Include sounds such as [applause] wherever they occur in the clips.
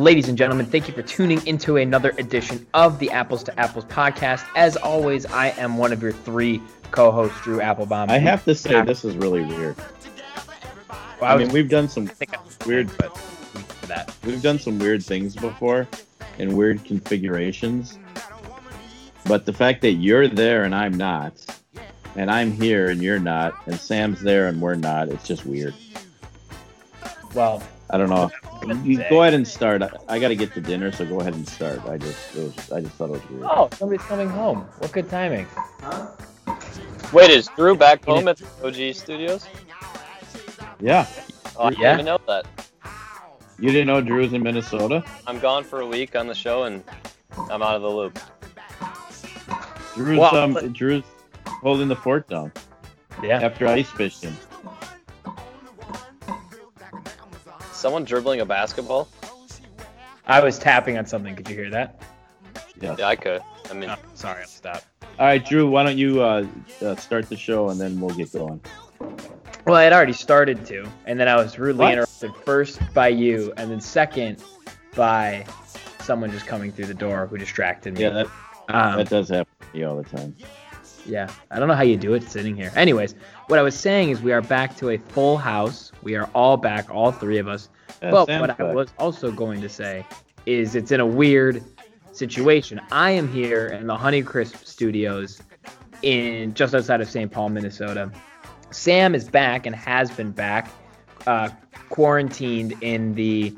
Ladies and gentlemen, thank you for tuning into another edition of the Apples to Apples podcast. As always, I am one of your three co-hosts, Drew Applebaum. I have to say this is really weird. Well, I mean, we've done some I weird, but that. we've done some weird things before, in weird configurations. But the fact that you're there and I'm not, and I'm here and you're not, and Sam's there and we're not, it's just weird. Well, I don't know. You go ahead and start. I, I got to get to dinner, so go ahead and start. I just, it was, I just thought it was weird. oh, somebody's coming home. What good timing. Wait, is Drew back home at the OG Studios? Yeah, Oh, I didn't know that. you didn't know Drew's in Minnesota. I'm gone for a week on the show and I'm out of the loop. Drew's, Well, um, but- Drew's holding the fort down Yeah. after ice fishing. Someone dribbling a basketball? I was tapping on something. Could you hear that? Yeah. Yeah, I could. I mean, Oh, sorry, I'll stop. All right, Drew, why don't you uh, uh, start the show and then we'll get going. Well, I had already started to, and then I was rudely What? interrupted first by you, and then second by someone just coming through the door who distracted me. Yeah, that, um, that does happen to me all the time. Yeah, I don't know how you do it sitting here. Anyways, what I was saying is we are back to a full house. We are all back, all three of us. Yeah, but Sam's what I was also going to say is it's in a weird situation. I am here in the Honeycrisp Studios in just outside of St. Paul, Minnesota. Sam is back and has been back, uh, quarantined in the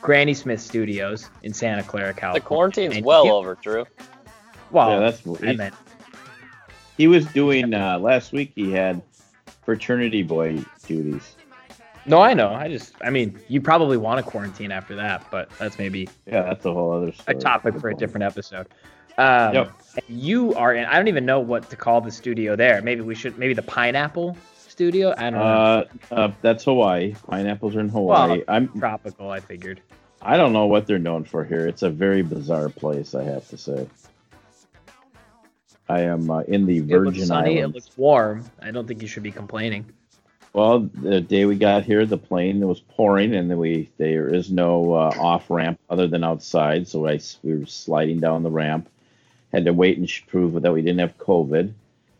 Granny Smith Studios in Santa Clara, California. the California. quarantine's And well he- over, Drew. Well, yeah, that's I meant he was doing uh, last week. He had fraternity boy duties. No, I know. I just, I mean, you probably want to quarantine after that, but that's maybe Yeah, that's a whole other a topic for a different episode. Um, Yep. You are in, I don't even know what to call the studio there. Maybe we should, maybe the Pineapple Studio? I don't know. Uh, uh, that's Hawaii. Pineapples are in Hawaii. I'm. Tropical, I figured. I don't know what they're known for here. It's a very bizarre place, I have to say. I am uh, in the It looks Virgin sunny, it looks warm. I don't think you should be complaining. Well, the day we got here, the plane was pouring, and then we there is no uh, off ramp other than outside. So I s- we were sliding down the ramp, had to wait and prove that we didn't have COVID.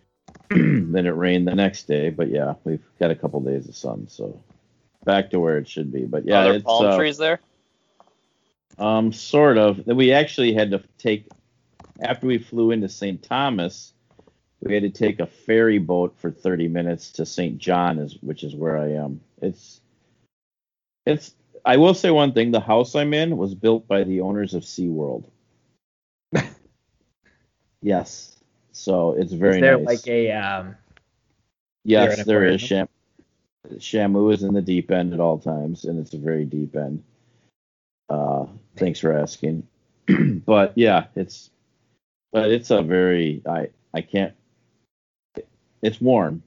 [clears throat] then it rained the next day, but yeah, we've got a couple days of sun, so back to where it should be. But yeah, Are there it's palm uh, trees there? um sort of. Then we actually had to take after we flew into St. Thomas. We had to take a ferry boat for 30 minutes to St. John, is which is where I am. It's it's. I will say one thing: the house I'm in was built by the owners of SeaWorld. [laughs] yes, so it's very is there nice. like a, um, yes, there is. Sham- Shamu is in the deep end at all times, and it's a very deep end. Uh, thanks for asking. [clears throat] but yeah, it's but it's a very I I can't. It's warm,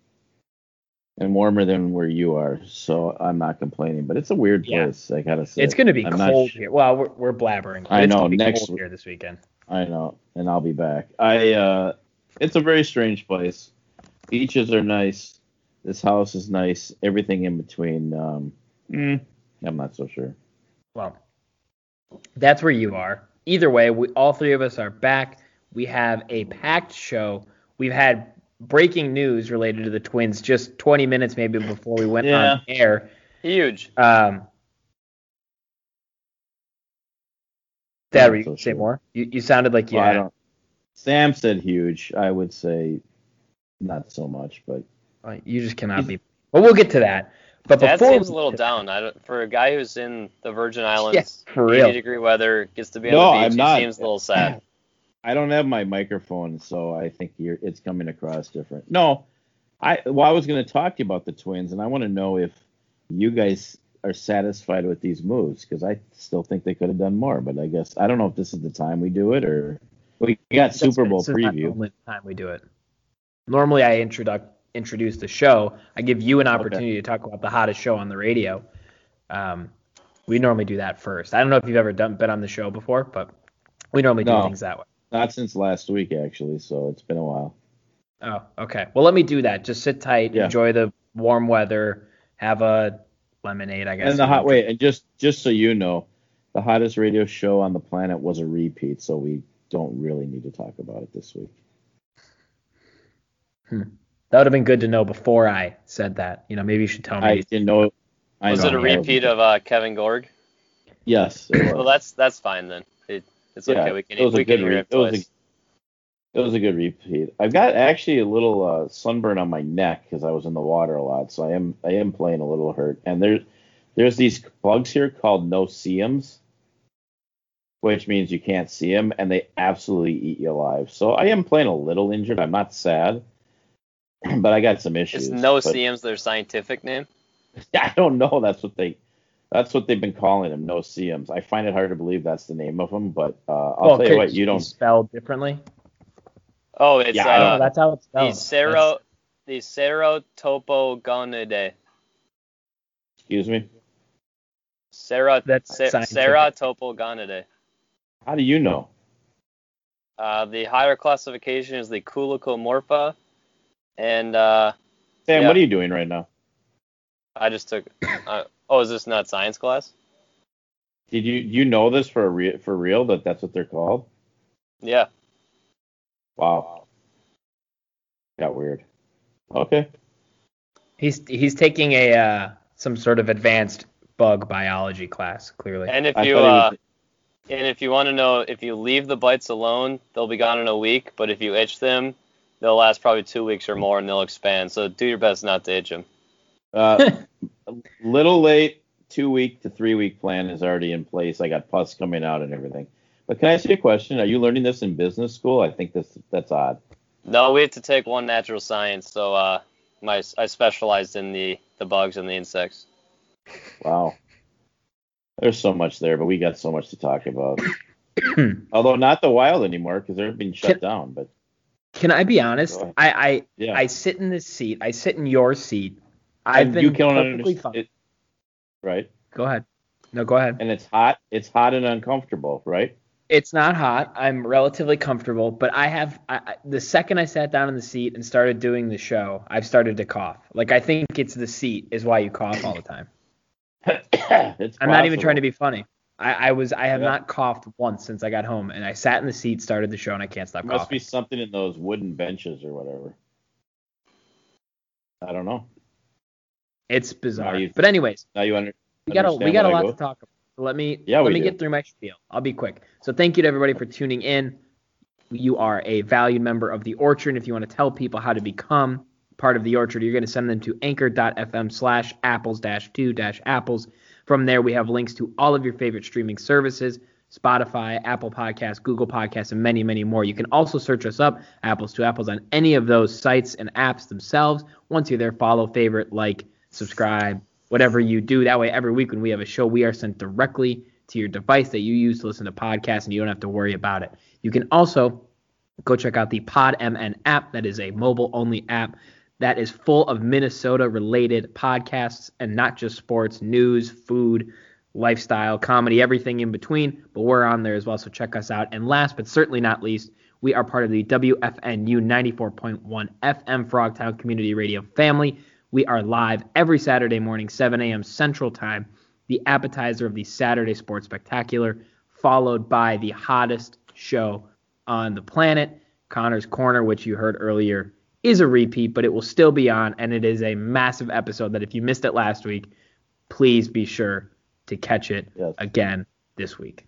and warmer than where you are, so I'm not complaining. But it's a weird Yeah. place. I gotta say. it's going to be I'm cold sh- here. Well, we're, we're blabbering. I it's know, be next cold here this weekend. I know, and I'll be back. I uh it's a very strange place. Beaches are nice. This house is nice. Everything in between. Um, mm, I'm not so sure. Well, that's where you are. Either way, we, all three of us are back. We have a packed show. We've had breaking news related to the Twins just 20 minutes maybe before we went Yeah. on air. Huge. Um, Dad, were you gonna say more? You, you sounded like you Well, I had. don't. Sam said huge. I would say not so much, but You just cannot be. But we'll get to that. But That before seems a little down. I don't, for a guy who's in the Virgin Islands, Yeah, for 80 real. degree weather, gets to be on No, the beach, I'm he not. seems a little sad. I don't have my microphone, so I think you're it's coming across different. No, I well I was going to talk to you about the Twins, and I want to know if you guys are satisfied with these moves because I still think they could have done more. But I guess I don't know if this is the time we do it or we got That's Super. Bowl This is not preview. time we do it. Normally, I introduce introduce the show. I give you an opportunity to talk about the hottest show on the radio. Um, we normally do that first. I don't know if you've ever done been on the show before, but we normally do No. things that way. Not since last week actually, so it's been a while. Oh, okay. Well, let me do that. Just sit tight, Yeah. enjoy the warm weather, have a lemonade, I guess. And the hot wait, and just just so you know, the hottest radio show on the planet was a repeat, so we don't really need to talk about it this week. That would have been good to know before I said that. You know, maybe you should tell me. I didn't know. I Was know it a I repeat of uh, Kevin Gorg? Yes. Well, that's that's fine then. It, it's okay. Yeah, we can it was a we can good hear re- it it was a- It was a good repeat. I've got actually a little uh, sunburn on my neck because I was in the water a lot, so I am I am playing a little hurt. And there's there's these bugs here called no-see-ums, which means you can't see them, and they absolutely eat you alive. So I am playing a little injured. I'm not sad, [clears throat] but I got some issues. It's no but- their scientific name? [laughs] I don't know. That's what they that's what they've been calling them, no-see-ums. I find it hard to believe that's the name of them, but uh, I'll well, tell you what, you don't. spell differently. Oh, it's Yeah, I Oh, uh, that's how it's the spelled. Cero the Cerotopogonidae. Excuse me. Cera That's Ce- scientific. Ceratopogonidae. How do you know? Uh, the higher classification is the Culicomorpha, and uh, Sam, Yeah. what are you doing right now? I just took. Uh, oh, is this not science class? Did you you know this for a re- for real that that's what they're called? Yeah. Wow. Got weird. Okay. He's he's taking a uh, some sort of advanced bug biology class. Clearly. And if you uh, was- and if you want to know, if you leave the bites alone, they'll be gone in a week. But if you itch them, they'll last probably two weeks or more, and they'll expand. So do your best not to itch them. Uh, [laughs] little late. Two week to three week plan is already in place. I got pus coming out and everything. But can I ask you a question? Are you learning this in business school? I think this that's odd. No, we have to take one natural science. So uh, my I specialized in the the bugs and the insects. Wow. There's so much there, but we got so much to talk about. [coughs] Although not the wild anymore because they're being shut Can- down. But Can I be honest? I, I yeah, I sit in this seat. I sit in your seat. I've been you perfectly understand fine. it, right? Go ahead. No, go ahead. And it's hot. It's hot and uncomfortable, right? It's not hot. I'm relatively comfortable, but I have I, the second I sat down in the seat and started doing the show, I've started to cough. Like I think it's the seat is why you cough all the time. [coughs] it's I'm not even trying to be funny. I, I was I have Yeah. not coughed once since I got home, and I sat in the seat, started the show, and I can't stop There must coughing. be something in those wooden benches or whatever. I don't know. It's bizarre. You- but anyways, Now you under, we got a we got a lot to talk about. So let me Yeah, let me do. get through my spiel. I'll be quick. So thank you to everybody for tuning in. You are a valued member of the Orchard. If you want to tell people how to become part of the Orchard, you're going to send them to anchor.fm slash apples dash two dash apples. From there, we have links to all of your favorite streaming services. Spotify, Apple Podcasts, Google Podcasts, and many, many more. You can also search us up, Apples to Apples, on any of those sites and apps themselves. Once you're there, follow, favorite, like, subscribe, whatever you do. That way, every week when we have a show, we are sent directly to your device that you use to listen to podcasts, and you don't have to worry about it. You can also go check out the PodMN app. That is a mobile only app that is full of Minnesota related podcasts and not just sports, news, food, lifestyle, comedy, everything in between. But we're on there as well, so check us out. And last but certainly not least, we are part of the WFNU 94.1 FM Frogtown Community Radio family. We are live every Saturday morning, 7 a.m. Central Time. The appetizer of the Saturday Sports Spectacular, followed by the hottest show on the planet, Connor's Corner, which you heard earlier, is a repeat, but it will still be on, and it is a massive episode that if you missed it last week, please be sure to catch it Yes. again this week.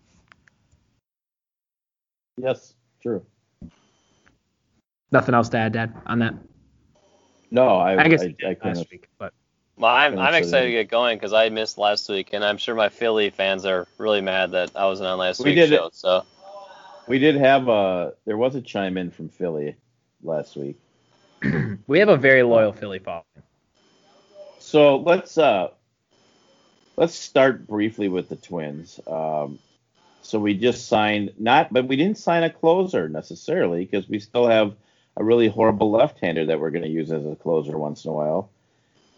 Yes, true. Nothing else to add, Dad, on that? No, I, I guess I, I couldn't. last week, but Well, I'm I'm excited to get going because I missed last week, and I'm sure my Philly fans are really mad that I wasn't on last We week's did show. So We did have a. There was a chime in from Philly last week. [clears throat] we have a very loyal Philly following. So let's uh let's start briefly with the Twins. Um, so we just signed not, but we didn't sign a closer necessarily because we still have a really horrible left-hander that we're going to use as a closer once in a while.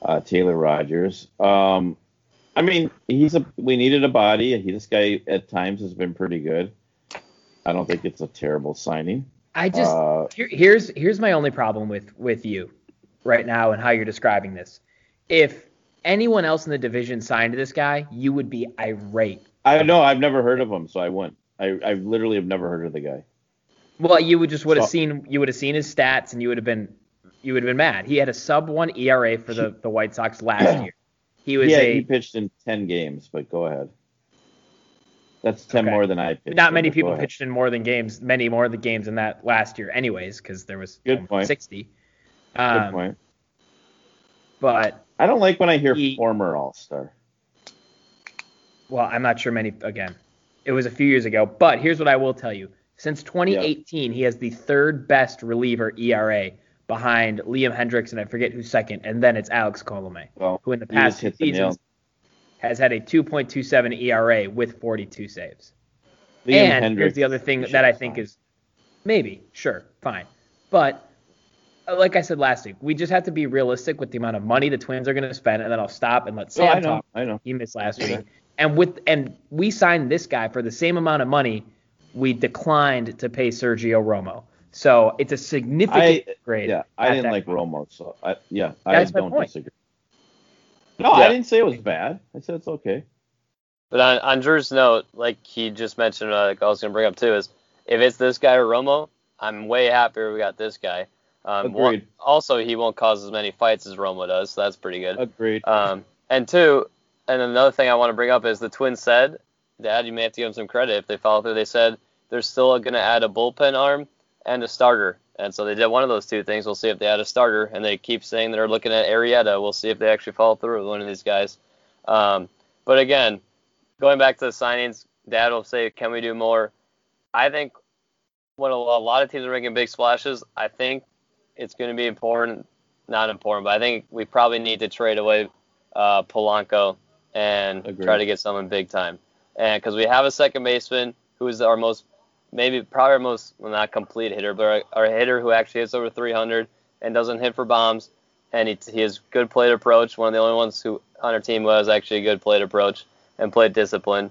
Uh, Taylor Rogers. Um, I mean, he's a. We needed a body. He, this guy at times has been pretty good. I don't think it's a terrible signing. I just Uh, Here, here's here's my only problem with with you right now and how you're describing this. If anyone else in the division signed this guy, you would be irate. I know I've never heard of him, so I wouldn't. I, I literally have never heard of the guy. Well, you would just would have So- seen you would have seen his stats and you would have been you would have been mad. He had a sub one ERA for the, the White Sox last year. [clears throat] He was yeah, a he pitched in ten games, but go ahead. That's ten Okay. more than I pitched. not in, many people pitched in more than games, many more of the games in that last year, anyways, because there was Good almost point. 60. Good Um, point. But I don't like when I hear he- former All Star. well, I'm not sure many. Again, it was a few years ago. But here's what I will tell you: since 2018, he has the third best reliever ERA behind Liam Hendriks, and I forget who's second, and then it's Alex Colomé, Well, who in the past two seasons has had a 2.27 ERA with 42 saves. Liam and here's the other thing that I think is maybe sure fine, but uh, like I said last week, we just have to be realistic with the amount of money the Twins are going to spend, and then I'll stop and let Oh, Sam I know, talk. I know. He missed last week, and with and we signed this guy for the same amount of money we declined to pay Sergio Romo. So it's a significant I grade. yeah, I didn't like point. Romo, so I yeah, I That's my don't point. disagree. No, Yeah. I didn't say it was bad. I said it's okay. But on, on Drew's note, like he just mentioned, uh, like I was gonna bring up too, is if it's this guy or Romo, I'm way happier we got this guy. Um, one- Agreed. also, he won't cause as many fights as Romo does, so that's pretty good. Agreed. Um, and two, and another thing I want to bring up is the Twins said, Dad, you may have to give them some credit if they follow through. They said they're still going to add a bullpen arm and a starter. And so they did one of those two things. We'll see if they add a starter. And they keep saying they're looking at Arrieta. We'll see if they actually follow through with one of these guys. Um, but again, going back to the signings, Dad will say, can we do more? I think when a a lot of teams are making big splashes, I think it's going to be important. Not important, but I think we probably need to trade away uh, Polanco and Agreed. try to get someone big time. And because we have a second baseman who is our most, maybe probably our most, well, not complete hitter, but our, our hitter who actually hits over 300 and doesn't hit for bombs. And he, he has good plate approach. One of the only ones who on our team was actually a good plate approach and plate discipline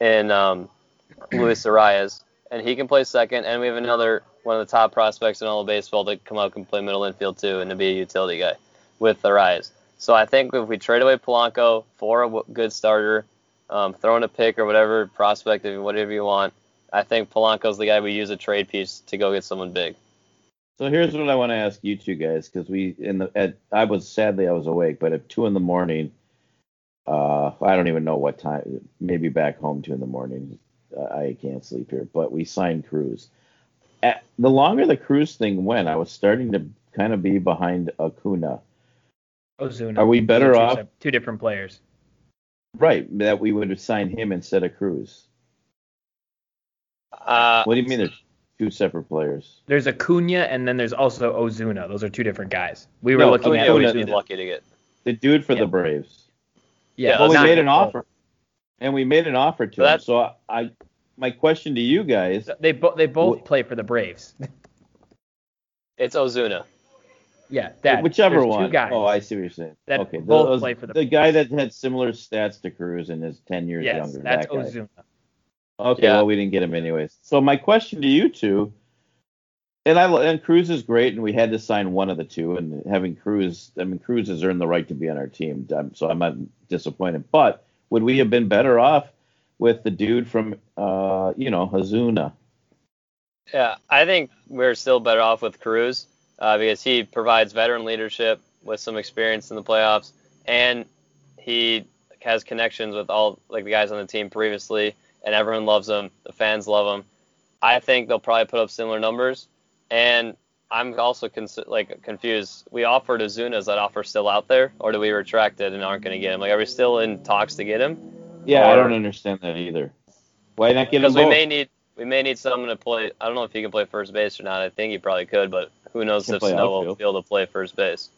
in um, [clears throat] Luis Arraez. And he can play second. And we have another one of the top prospects in all of baseball to come out and play middle infield too and to be a utility guy with Arraez. So I think if we trade away Polanco for a good starter, um, throw in a pick or whatever prospect, if- whatever you want, I think Polanco's the guy we use a trade piece to go get someone big. So here's what I want to ask you two guys because we in the at I was sadly I was awake, but at two in the morning, uh, I don't even know what time. Maybe back home two in the morning. Uh, I can't sleep here, but we signed Cruz. At, the longer the Cruz thing went, I was starting to kind of be behind Acuna. Ozuna. Are we better two off? Two different players. Right, that we would have signed him instead of Cruz. Uh, What do you mean they're two separate players? There's Acuna and then there's also Ozuna. Those are two different guys. We were No, looking Acuna at Acuna- we'd Ozuna. lucky to get. The dude for Yeah. the Braves. Yeah, Yeah, well, we not- made an offer, and we made an offer to So him. So I, I, my question to you guys, They both they both Wh- play for the Braves. [laughs] It's Ozuna. Yeah, that whichever one. Two guys. Oh, I see what you're saying. that okay, both those- play for the- the guy that had similar stats to Cruz and is ten years yes, younger. that's that guy. Ozuna. Okay, Yeah. well we didn't get him anyways. So my question to you two, and I and Cruz is great, and we had to sign one of the two, and having Cruz, I mean Cruz has earned the right to be on our team, so I'm not disappointed. But would we have been better off with the dude from, uh, you know, Hazuna? Yeah, I think we're still better off with Cruz uh, because he provides veteran leadership with some experience in the playoffs, and he has connections with all like the guys on the team previously, and everyone loves him. The fans love him. I think they'll probably put up similar numbers, and I'm also cons- like confused. We offered Azuna. Is that offer still out there, or do we retract it and aren't going to get him? Like, are we still in talks to get him? Yeah, I don't understand that either. Why not get him Because we may need we may need someone to play. I don't know if he can play first base or not. I think he probably could, but who knows if play Sano will be able to play first base.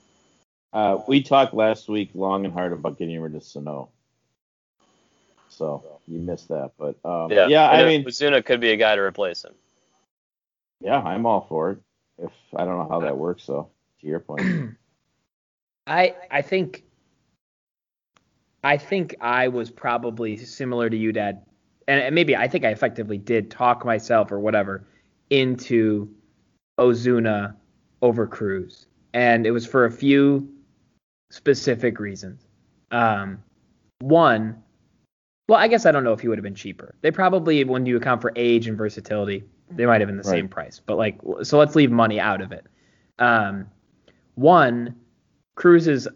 Uh, we talked last week long and hard about getting rid of Sano. So you missed that, but um, Yeah, yeah, I and mean, Ozuna could be a guy to replace him. yeah, I'm all for it. If I don't know how that works, though. To your point, [clears throat] I I think I think I was probably similar to you, Dad, and maybe I think I effectively did talk myself or whatever into Ozuna over Cruz, and it was for a few specific reasons. Um, one, well, I guess I don't know if he would have been cheaper. They probably, when you account for age and versatility, they might have been the Right. same price. But like, so let's leave money out of it. Um, one, Cruz is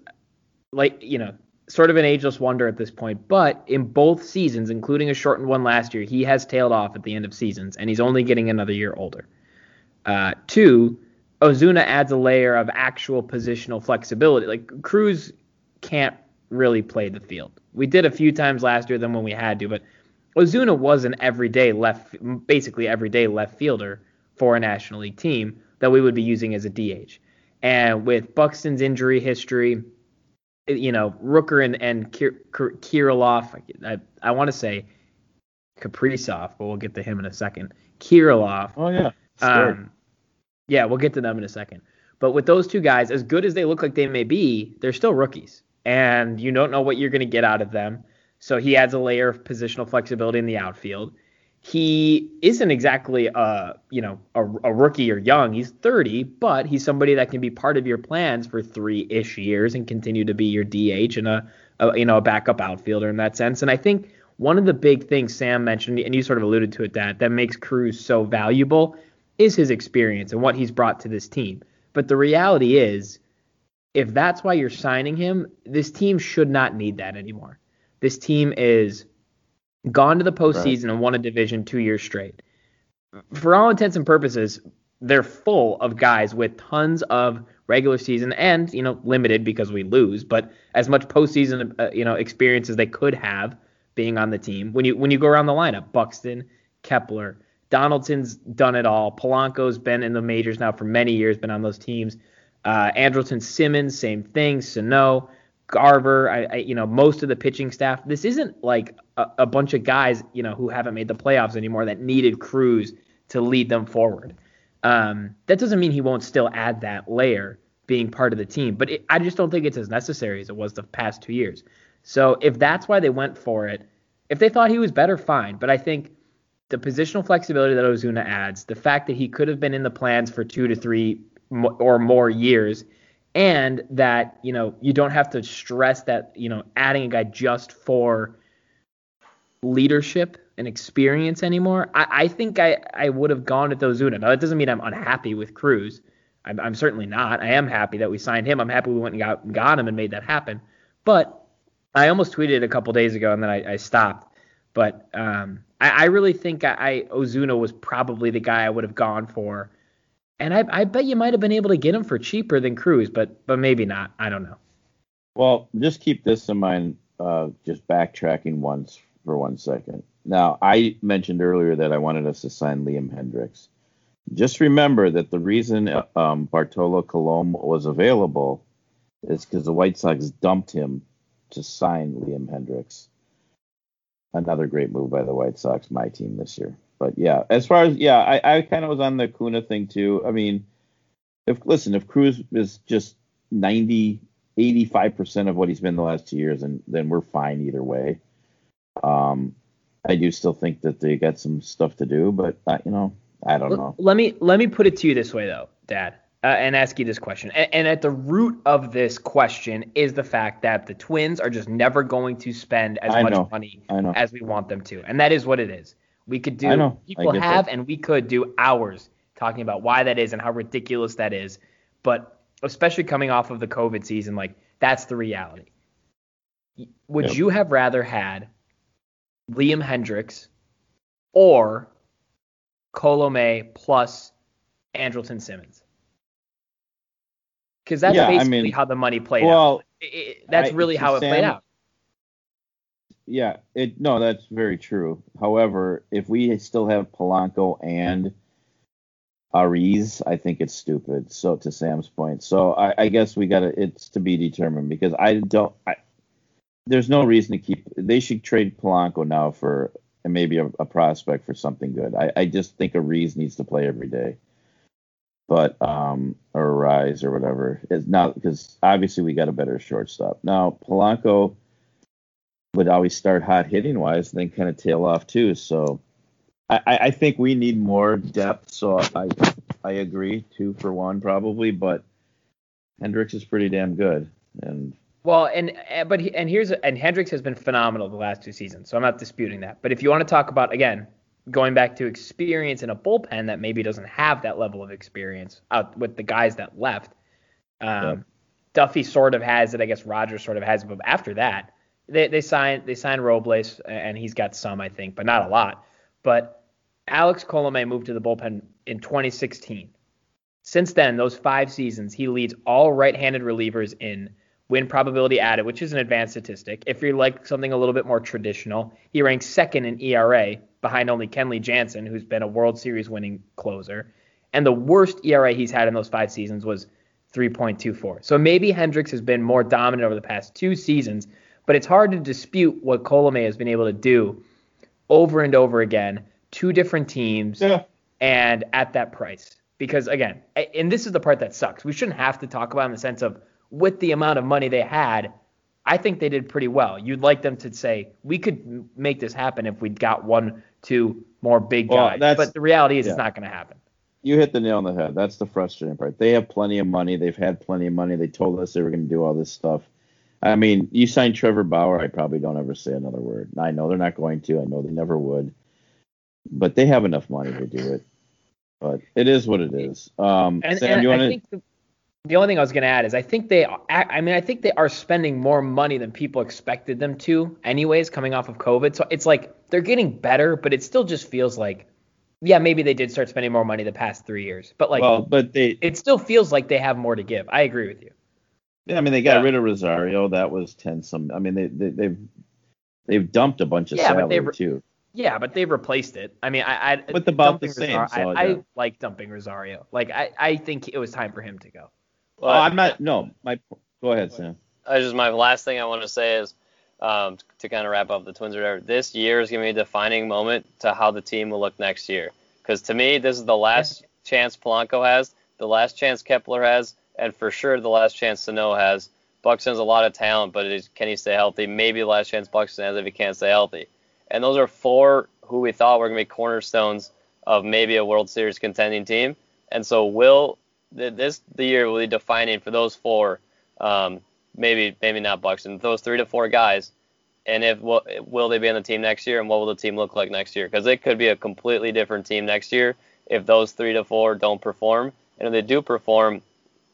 like, you know, sort of an ageless wonder at this point. But in both seasons, including a shortened one last year, he has tailed off at the end of seasons, and he's only getting another year older. Uh, two, Ozuna adds a layer of actual positional flexibility. Like Cruz can't really play the field. We did a few times last year than when we had to, but Ozuna was an everyday left, basically everyday left fielder for a National League team that we would be using as a DH. And with Buxton's injury history, you know, Rooker and, and Kir- Kir- Kirilloff, I, I want to say Kaprizov, but we'll get to him in a second. Kirilloff, Oh yeah. Um, yeah, we'll get to them in a second. But with those two guys, as good as they look like they may be, they're still rookies, and you don't know what you're going to get out of them. So he adds a layer of positional flexibility in the outfield. He isn't exactly a you know a, a rookie or young. He's 30, but he's somebody that can be part of your plans for three-ish years and continue to be your DH and a, a you know a backup outfielder in that sense. And I think one of the big things Sam mentioned, and you sort of alluded to it, that that makes Cruz so valuable is his experience and what he's brought to this team. But the reality is, if that's why you're signing him, this team should not need that anymore. This team is gone to the postseason and won a division two years straight. For all intents and purposes, they're full of guys with tons of regular season and you know limited because we lose, but as much postseason uh, you know experience as they could have being on the team. When you when you go around the lineup, Buxton, Kepler, Donaldson's done it all. Polanco's been in the majors now for many years, been on those teams. Uh, Andrelton Simmons, same thing. Sano, Garver, I, I, you know, most of the pitching staff. This isn't like a, a bunch of guys, you know, who haven't made the playoffs anymore that needed Cruz to lead them forward. Um, that doesn't mean he won't still add that layer being part of the team, but it, I just don't think it's as necessary as it was the past two years. So if that's why they went for it, if they thought he was better, fine. But I think the positional flexibility that Ozuna adds, the fact that he could have been in the plans for two to three or more years, and that you know you don't have to stress that you know adding a guy just for leadership and experience anymore. I, I think I, I would have gone with Ozuna. Now that doesn't mean I'm unhappy with Cruz. I'm, I'm certainly not. I am happy that we signed him. I'm happy we went and got, got him and made that happen. But I almost tweeted a couple days ago and then I, I stopped. But um, I, I really think I, I Ozuna was probably the guy I would have gone for. And I, I bet you might have been able to get him for cheaper than Cruz, but but maybe not. I don't know. Well, just keep this in mind. Uh, just backtracking once for one second. Now, I mentioned earlier that I wanted us to sign Liam Hendriks. Just remember that the reason um, Bartolo Colom was available is because the White Sox dumped him to sign Liam Hendriks. Another great move by the White Sox, my team this year. But yeah, as far as yeah, I, I kind of was on the Kuna thing too. I mean, if listen, if Cruz is just 90, 85 percent of what he's been the last two years, and then we're fine either way. Um, I do still think that they got some stuff to do, but uh, you know, I don't know. Let me let me put it to you this way though, Dad, uh, and ask you this question. And, and at the root of this question is the fact that the Twins are just never going to spend as I much know. money as we want them to, and that is what it is. We could do I know. People have that. and we could do hours talking about why that is and how ridiculous that is, but especially coming off of the COVID season, like that's the reality. Would Yep. you have rather had Liam Hendriks or Colome plus Andrelton Simmons? Because that's Yeah, I basically mean, how the money played out. Well, It- it- that's I- really how it Sam- played out. Yeah, it no, that's very true. However, if we still have Polanco and Arraez, I think it's stupid. So to Sam's point, so I, I guess we got to it's to be determined because I don't. I, there's no reason to keep. They should trade Polanco now for maybe a, a prospect for something good. I, I just think Arraez needs to play every day. But um or Rise or whatever is not because obviously we got a better shortstop now. Polanco would always start hot hitting wise and then kind of tail off too. So I, I think we need more depth. So I I agree two for one probably, but Hendriks is pretty damn good. And Well, and but he, and here's and Hendriks has been phenomenal the last two seasons, so I'm not disputing that. But if you want to talk about again going back to experience in a bullpen that maybe doesn't have that level of experience out with the guys that left, um, yeah. Duffy sort of has it. I guess Rogers sort of has it. But after that, they they signed they signed Robles and he's got some I think, but not a lot. But Alex Colome moved to the bullpen in 2016. Since then, those five seasons, he leads all right-handed relievers in win probability added, which is an advanced statistic. If you like something a little bit more traditional, he ranks second in ERA behind only Kenley Jansen, who's been a World Series winning closer. And the worst ERA he's had in those five seasons was 3.24. So maybe Hendriks has been more dominant over the past two seasons, but it's hard to dispute what Colome has been able to do over and over again, two different teams, yeah. and at that price. Because again, and this is the part that sucks. We shouldn't have to talk about in the sense of with the amount of money they had, I think they did pretty well. You'd like them to say we could make this happen if we got one, two more big well, guys. But the reality is, yeah. it's not going to happen. You hit the nail on the head. That's the frustrating part. They have plenty of money. They've had plenty of money. They told us they were going to do all this stuff. I mean, you signed Trevor Bauer. I probably don't ever say another word. I know they're not going to. I know they never would. But they have enough money to do it. But it is what it is. Um, and, Sam, and you want to? the only thing I was going to add is I think they, I mean, I think they are spending more money than people expected them to, anyways, coming off of COVID. So it's like they're getting better, but it still just feels like, yeah, maybe they did start spending more money the past three years, but like, well, but they, it still feels like they have more to give. I agree with you. Yeah, I mean, they got yeah. rid of Rosario. That was ten some. I mean, they, they they've they've dumped a bunch of yeah, salary but too. Yeah, but they've replaced it. I mean, I, I with about the same. Rosario, so, I, I like dumping Rosario. Like, I, I think it was time for him to go. Well, oh, I'm not. [laughs] No, my. Go ahead, Sam. I just my last thing I want to say is um, to kind of wrap up the Twins or whatever. This year is going to be a defining moment to how the team will look next year. Because to me, this is the last chance Polanco has, the last chance Kepler has, and for sure the last chance Sano has. Buxton has a lot of talent, but is, can he stay healthy? Maybe the last chance Buxton has if he can't stay healthy. And those are four who we thought were going to be cornerstones of maybe a World Series contending team. And so will this the year will be defining for those four, um, maybe maybe not Buxton, those three to four guys, and if will, will they be on the team next year, and what will the team look like next year? Because it could be a completely different team next year if those three to four don't perform, and if they do perform,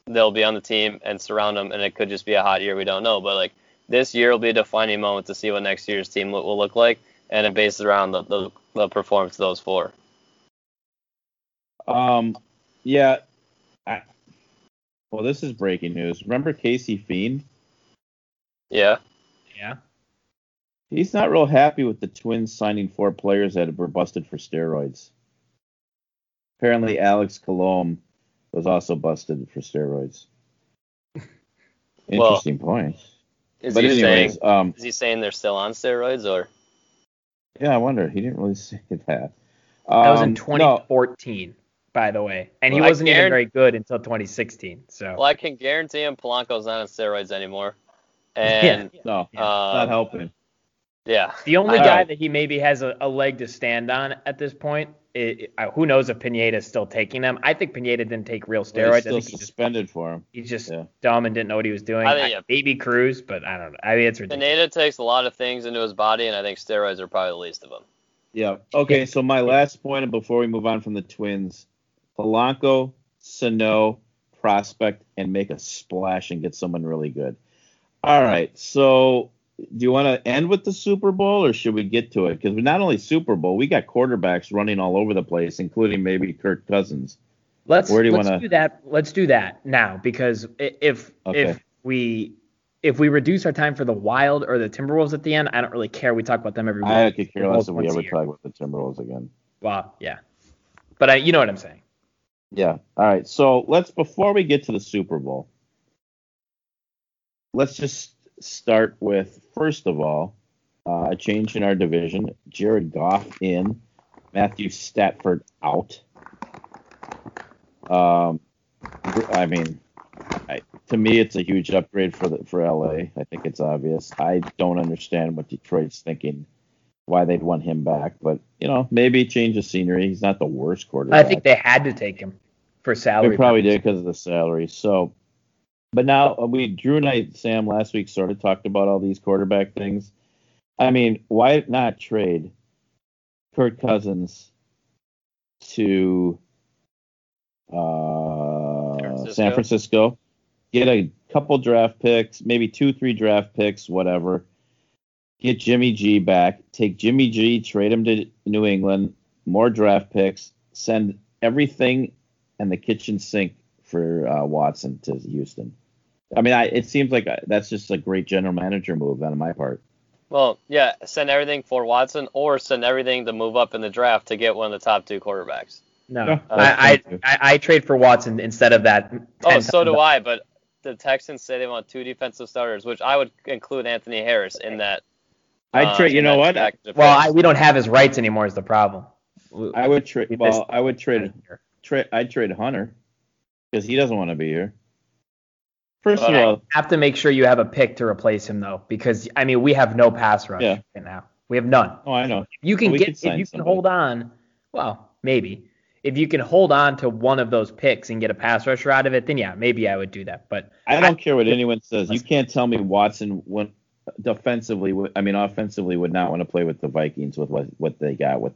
they'll be on the team and surround them, and it could just be a hot year. We don't know, but like this year will be a defining moment to see what next year's team will look like, and it bases around the, the, the performance of those four. Um, yeah, I, well, this is breaking news. Remember Casey Fien? Yeah. Yeah. He's not real happy with the Twins signing four players that were busted for steroids. Apparently, Alex Colome was also busted for steroids. [laughs] Interesting well, point. Is but he anyways, saying? Um, is he saying they're still on steroids or? Yeah, I wonder. He didn't really [laughs] say that. Um, that was in 2014. Um, no by the way, and well, he wasn't even very good until 2016. So. Well, I can guarantee him Polanco's not on steroids anymore. [laughs] And yeah. no, yeah. Uh, not helping. Yeah. The only guy that he maybe has a, a, leg to stand on at this point, it, it, uh, who knows if Pineda is still taking them? I think Pineda didn't take real steroids. Well, he's still I think suspended he just, for him. He's just yeah. dumb and didn't know what he was doing. I think, yeah. Maybe Cruz, but I don't know. I mean, it's ridiculous. Pineda takes a lot of things into his body, and I think steroids are probably the least of them. Yeah. Okay. So my last point, before we move on from the Twins, Polanco, Sano, prospect, and make a splash and get someone really good. All right. So do you want to end with the Super Bowl or should we get to it? Because not only Super Bowl, we got quarterbacks running all over the place, including maybe Kirk Cousins. Let's Where do you let's wanna... do that. Let's do that now because if okay. if we if we reduce our time for the Wild or the Timberwolves at the end, I don't really care. We talk about them every week. I could care less if we ever talk about the Timberwolves again. Well, yeah, but I, you know what I'm saying. Yeah. All right. So let's before we get to the Super Bowl, let's just start with first of all uh, a change in our division. Jared Goff in, Matthew Stafford out. Um, I mean, I, to me, it's a huge upgrade for the for LA. I think it's obvious. I don't understand what Detroit's thinking, why they'd want him back, but you know, maybe change of scenery. He's not the worst quarterback. I think they had to take him for salary. They probably purposes. did because of the salary. So But now uh, we Drew and I, Sam, last week sort of talked about all these quarterback things. I mean, why not trade Kirk Cousins to uh, Francisco. San Francisco? Get a couple draft picks, maybe two, three draft picks, whatever. Get Jimmy G back. Take Jimmy G, trade him to New England, more draft picks, send everything and the kitchen sink for uh, Watson to Houston. I mean, I, it seems like uh, that's just a great general manager move on my part. Well, yeah, send everything for Watson or send everything to move up in the draft to get one of the top two quarterbacks. No, Yeah, I, I, that's fine, too. I I trade for Watson instead of that. Oh, so do I, but the Texans say they want two defensive starters, which I would include Anthony Harris in that. I'd uh, trade. You know what? Well. I, we don't have his rights anymore. Is the problem? I would trade. Well, I would trade. Trade. I'd trade Hunter because he doesn't want to be here. First of Well, all, have to make sure you have a pick to replace him though, because I mean we have no pass rush Yeah. right now. We have none. oh, I know. You can Well, we get if sign you can somebody. hold on. Well, maybe if you can hold on to one of those picks and get a pass rusher out of it, then yeah, maybe I would do that. But I don't care what anyone says. You can't tell me Watson went defensively. I mean, offensively would not want to play with the Vikings with what what they got with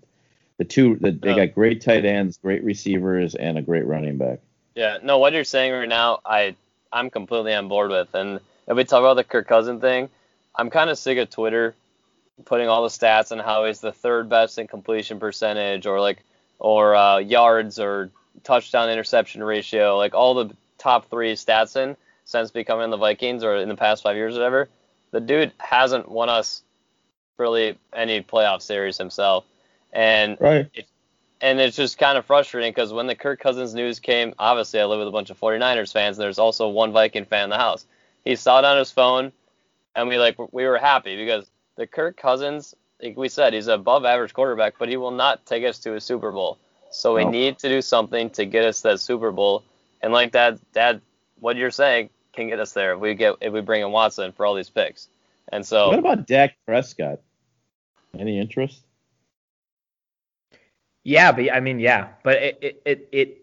the two. The, they got great tight ends, great receivers, and a great running back. Yeah, no, what you're saying right now, I I'm completely on board with. And if we talk about the Kirk Cousin thing, I'm kind of sick of Twitter putting all the stats on how he's the third best in completion percentage or like or uh, yards or touchdown interception ratio, like all the top three stats in since becoming the Vikings or in the past five years or whatever. The dude hasn't won us really any playoff series himself. And Right. And it's just kind of frustrating because when the Kirk Cousins news came, obviously I live with a bunch of 49ers fans. And there's also one Viking fan in the house. He saw it on his phone, and we like we were happy because the Kirk Cousins, like we said, he's an above average quarterback, but he will not take us to a Super Bowl. So we No. need to do something to get us to that Super Bowl. And like that, Dad, what you're saying can get us there if we get if we bring in Watson for all these picks. And so What about Dak Prescott? Any interest? Yeah, but I mean yeah, but it it it, it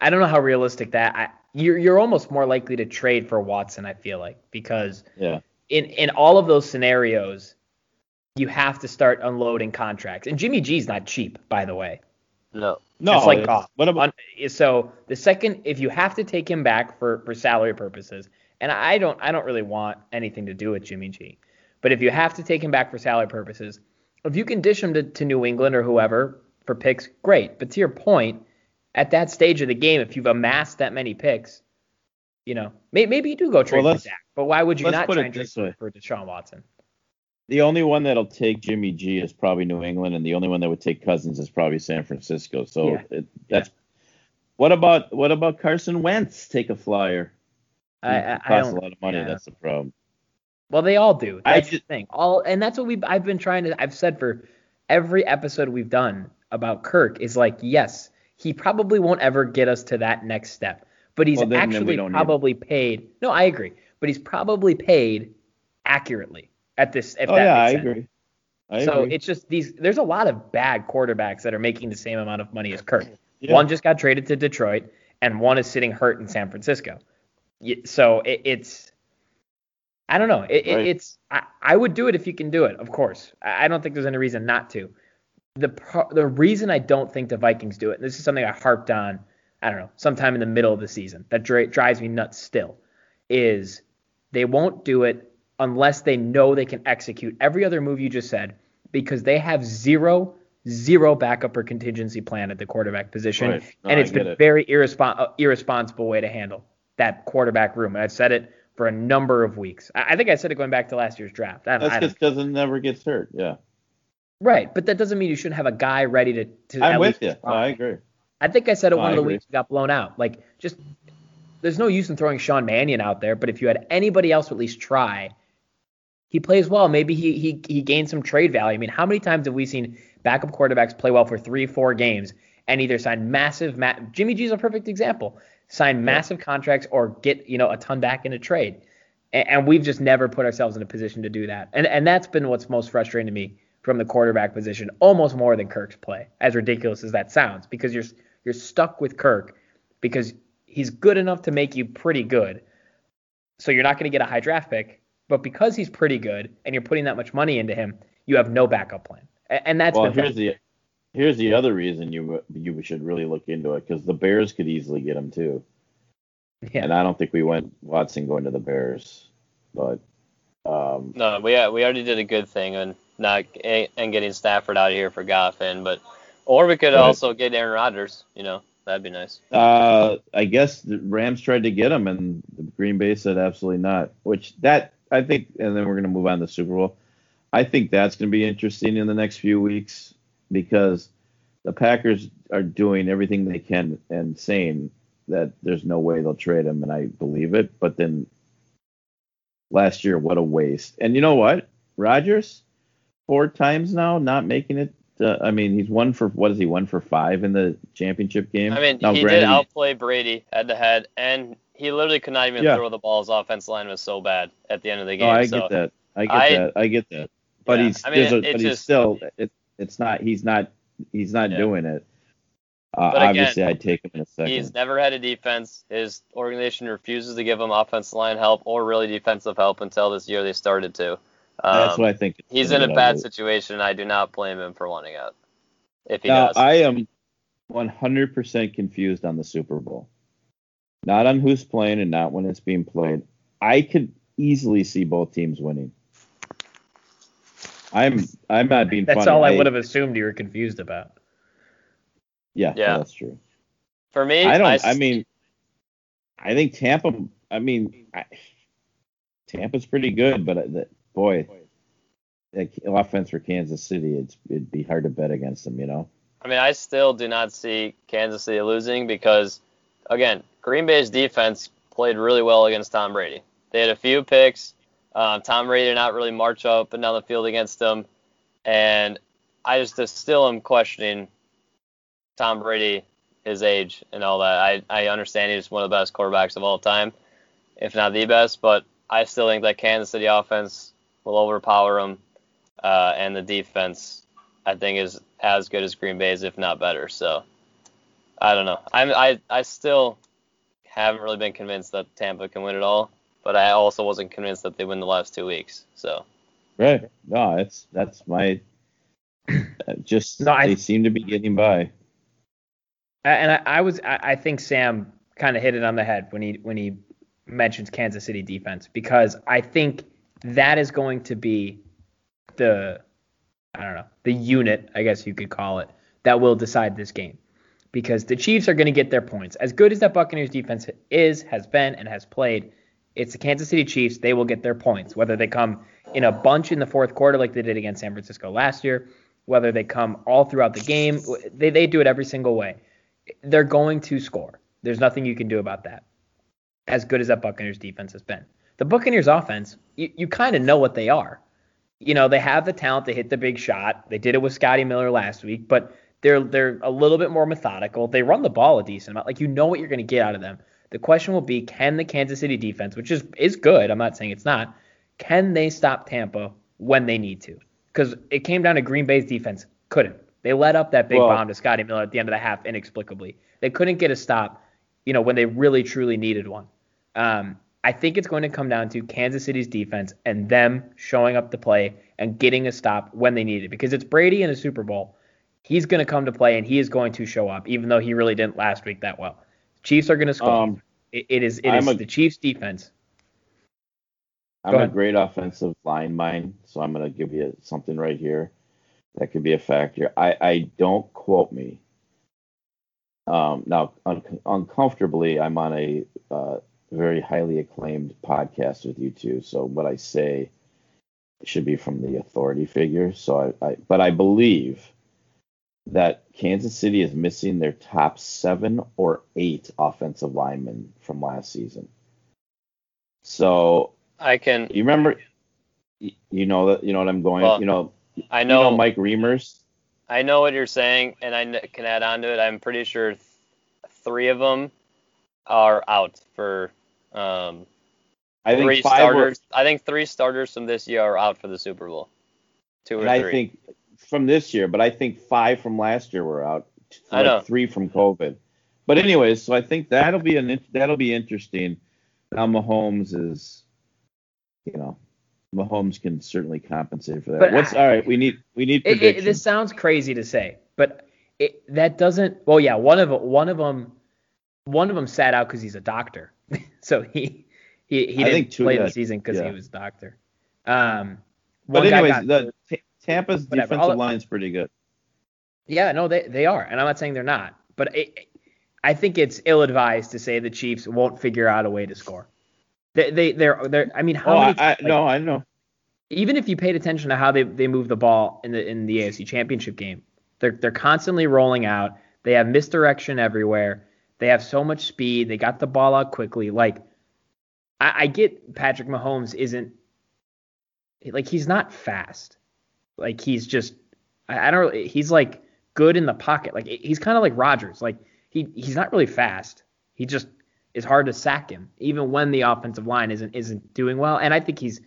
I don't know how realistic that. I, you're you're almost more likely to trade for Watson. I feel like because Yeah. in in all of those scenarios, you have to start unloading contracts. And Jimmy G's not cheap, by the way. no, No. It's like it's- golf. What about? So the second, if you have to take him back for for salary purposes, and I don't I don't really want anything to do with Jimmy G, but if you have to take him back for salary purposes, if you can dish him to, to New England or whoever for picks, great. But to your point, at that stage of the game, if you've amassed that many picks, you know, may, maybe you do go trade Well, for Dak. But why would you not put try it and trade way. for, Deshaun Watson? The only one that'll take Jimmy G is probably New England, and the only one that would take Cousins is probably San Francisco. So Yeah. it, that's. What about what about Carson Wentz? Take a flyer. I, I, I costs a lot of money. yeah. That's the problem. Well, they all do. I That's ju- the thing. All and that's what we I've been trying to I've said for every episode we've done about Kirk is like, yes, he probably won't ever get us to that next step. But he's Well, then- then actually need probably paid. No, I agree. But he's probably paid accurately at this if oh that yeah, I sense. agree. I so agree. it's just these there's a lot of bad quarterbacks that are making the same amount of money as Kirk. Yeah. One just got traded to Detroit, and one is sitting hurt in San Francisco. So it, it's, I don't know. It, Right. it's I, I would do it if you can do it, of course. I don't think there's any reason not to. The the reason I don't think the Vikings do it, and this is something I harped on, I don't know, sometime in the middle of the season that dri- drives me nuts still, is they won't do it unless they know they can execute every other move you just said because they have zero zero backup or contingency plan at the quarterback position Right. No, and it's been it. very irrespon- uh, irresponsible way to handle that quarterback room and I've said it for a number of weeks I, I think I said it going back to last year's draft I, That's because doesn't never gets hurt. Yeah. Right but that doesn't mean you shouldn't have a guy ready to, to I'm with you. No. I agree. I think I said it No, one I of the agree. weeks we got blown out. Like, just there's no use in throwing Sean Mannion out there, but if you had anybody else at least try, he plays well. Maybe he he he gains some trade value. I mean, how many times have we seen backup quarterbacks play well for three, four games and either sign massive ma- Jimmy G's a perfect example. Sign massive contracts or get, you know, a ton back in a trade. And, and we've just never put ourselves in a position to do that. And and that's been what's most frustrating to me from the quarterback position, almost more than Kirk's play, as ridiculous as that sounds, because you're you're stuck with Kirk because he's good enough to make you pretty good, so you're not going to get a high draft pick. But because he's pretty good and you're putting that much money into him, you have no backup plan, and that's well, here's the here's the other reason you you should really look into it because the Bears could easily get him too. Yeah. And I don't think we went Watson going to the Bears, but um, No, we we already did a good thing and not and getting Stafford out of here for Goffin, but or we could also get Aaron Rodgers. You know, that'd be nice. uh, I guess the Rams tried to get him, and the Green Bay said absolutely not. Which that I think, and then we're gonna move on to the Super Bowl. I think that's gonna be interesting in the next few weeks because the Packers are doing everything they can and saying that there's no way they'll trade him, and I believe it. But then last year, what a waste! And you know what, Rodgers, four times now, not making it. Uh, I mean, he's one for what is he one for five in the championship game? I mean, Now, he granted, did outplay Brady head to head, and he literally could not even Yeah. throw the ball. His offense line was so bad at the end of the game. I so get that. I get I- that. I get that. But Yeah, he's, I mean, there's a, it- it but he's still. It, it's not. He's not. He's not Yeah. doing it. Uh, But again, obviously, I'd take him in a second. He's never had a defense. His organization refuses to give him offensive line help or really defensive help until this year they started to. That's Um, what I think. he's in a bad ugly. situation, and I do not blame him for wanting out. If he Now does, I am 100% confused on the Super Bowl. Not on who's playing and not when it's being played. I could easily see both teams winning. I'm I'm not being That's funny. all I would have assumed you were confused about. Yeah, Yeah. that's true. for me, I don't. I mean, I think Tampa. I mean, I, Tampa's pretty good, but uh, the, boy, that offense for Kansas City, it's it'd be hard to bet against them. You know. I mean, I still do not see Kansas City losing because, again, Green Bay's defense played really well against Tom Brady. They had a few picks. Um, Tom Brady did not really march up and down the field against them, and I just just still am questioning Tom Brady, his age and all that. I, I understand he's one of the best quarterbacks of all time, if not the best, but I still think that Kansas City offense will overpower them, uh, and the defense I think is as good as Green Bay's, if not better. So I don't know. I'm I I still haven't really been convinced that Tampa can win it all, but I also wasn't convinced that they win the last two weeks. So Right. No, it's that's my. [clears throat] Just No, I- they seem to be getting by. And I, I was I, I think Sam kind of hit it on the head when he when he mentions Kansas City defense because I think that is going to be the I don't know the unit I guess you could call it that will decide this game because the Chiefs are going to get their points as good as that Buccaneers defense is has been and has played. It's the Kansas City Chiefs. They will get their points whether they come in a bunch in the fourth quarter like they did against San Francisco last year, whether they come all throughout the game. They they do it every single way they're going to score. There's nothing you can do about that. As good as that Buccaneers defense has been. The Buccaneers offense, you, you kind of know what they are. You know, they have the talent to hit the big shot. They did it with Scotty Miller last week, but they're they're a little bit more methodical. They run the ball a decent amount. Like you know what you're going to get out of them. The question will be, can the Kansas City defense, which is is good, I'm not saying it's not, can they stop Tampa when they need to? Because it came down to Green Bay's defense couldn't. They let up that big Well- bomb to Scotty Miller at the end of the half inexplicably. They couldn't get a stop, you know, when they really truly needed one. Um, I think it's going to come down to Kansas City's defense and them showing up to play and getting a stop when they need it. Because it's Brady in a Super Bowl. He's going to come to play and he is going to show up, even though he really didn't last week that well. Chiefs are going to score. Um, it, it is it a- the Chiefs defense. I'm a great offensive line mind, so I'm going to give you something right here that could be a factor. I, I don't quote me. Um, now, un- uncomfortably, I'm on a uh, very highly acclaimed podcast with you two, so what I say should be from the authority figure. So I, I but I believe that Kansas City is missing their top seven or eight offensive linemen from last season. So I can you remember, you know that you know what I'm going. Well, you know, I you know, know Mike Remmers. I know what you're saying, and I can add on to it. I'm pretty sure th- three of them are out for um, I think three five were, starters. I think three starters from this year are out for the Super Bowl. Two or and I three. think from this year, but I think five from last year were out. I like know. three from COVID. But anyways, so I think that'll be an that'll be interesting Now Mahomes is, you know, Mahomes can certainly compensate for that. But What's I- all right? We need we need It, it, this sounds crazy to say, but it, that doesn't. Well, yeah, one of one of them, one of them sat out because he's a doctor, [laughs] so he he, he didn't two play the season because yeah. he was a doctor. Um, but anyways, the. T- Tampa's Whatever. defensive I'll- line's pretty good. Yeah, no, they they are, and I'm not saying they're not, but it, I think it's ill-advised to say the Chiefs won't figure out a way to score. They they they're they're. I mean, how Oh, many? I, I like, no, I know. even if you paid attention to how they, they move the ball in the in the AFC Championship game, they're they're constantly rolling out. They have misdirection everywhere. They have so much speed. They got the ball out quickly. Like I, I get Patrick Mahomes isn't like he's not fast. Like he's just I, I don't. He's like good in the pocket. Like he's kind of like Rodgers. Like he he's not really fast. He just is hard to sack him, even when the offensive line isn't isn't doing well. And I think he's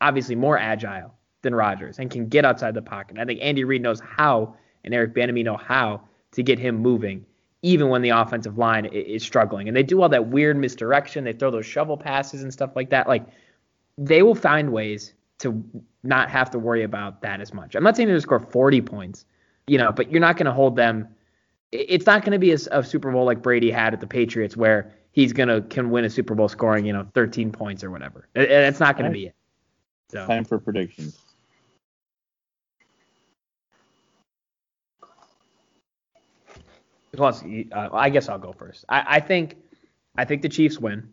obviously more agile than Rodgers and can get outside the pocket. I think Andy Reid knows how, and Eric Bieniemy know how to get him moving, even when the offensive line is struggling. And they do all that weird misdirection. They throw those shovel passes and stuff like that. Like they will find ways to not have to worry about that as much. I'm not saying they're going to score 40 points, you know, but you're not going to hold them. It's not going to be a Super Bowl like Brady had at the Patriots where he's going to can win a Super Bowl scoring, you know, 13 points or whatever. That's not going to be it. So. Time for predictions. Wants- uh, I guess I'll go first. I, I think I think the Chiefs win.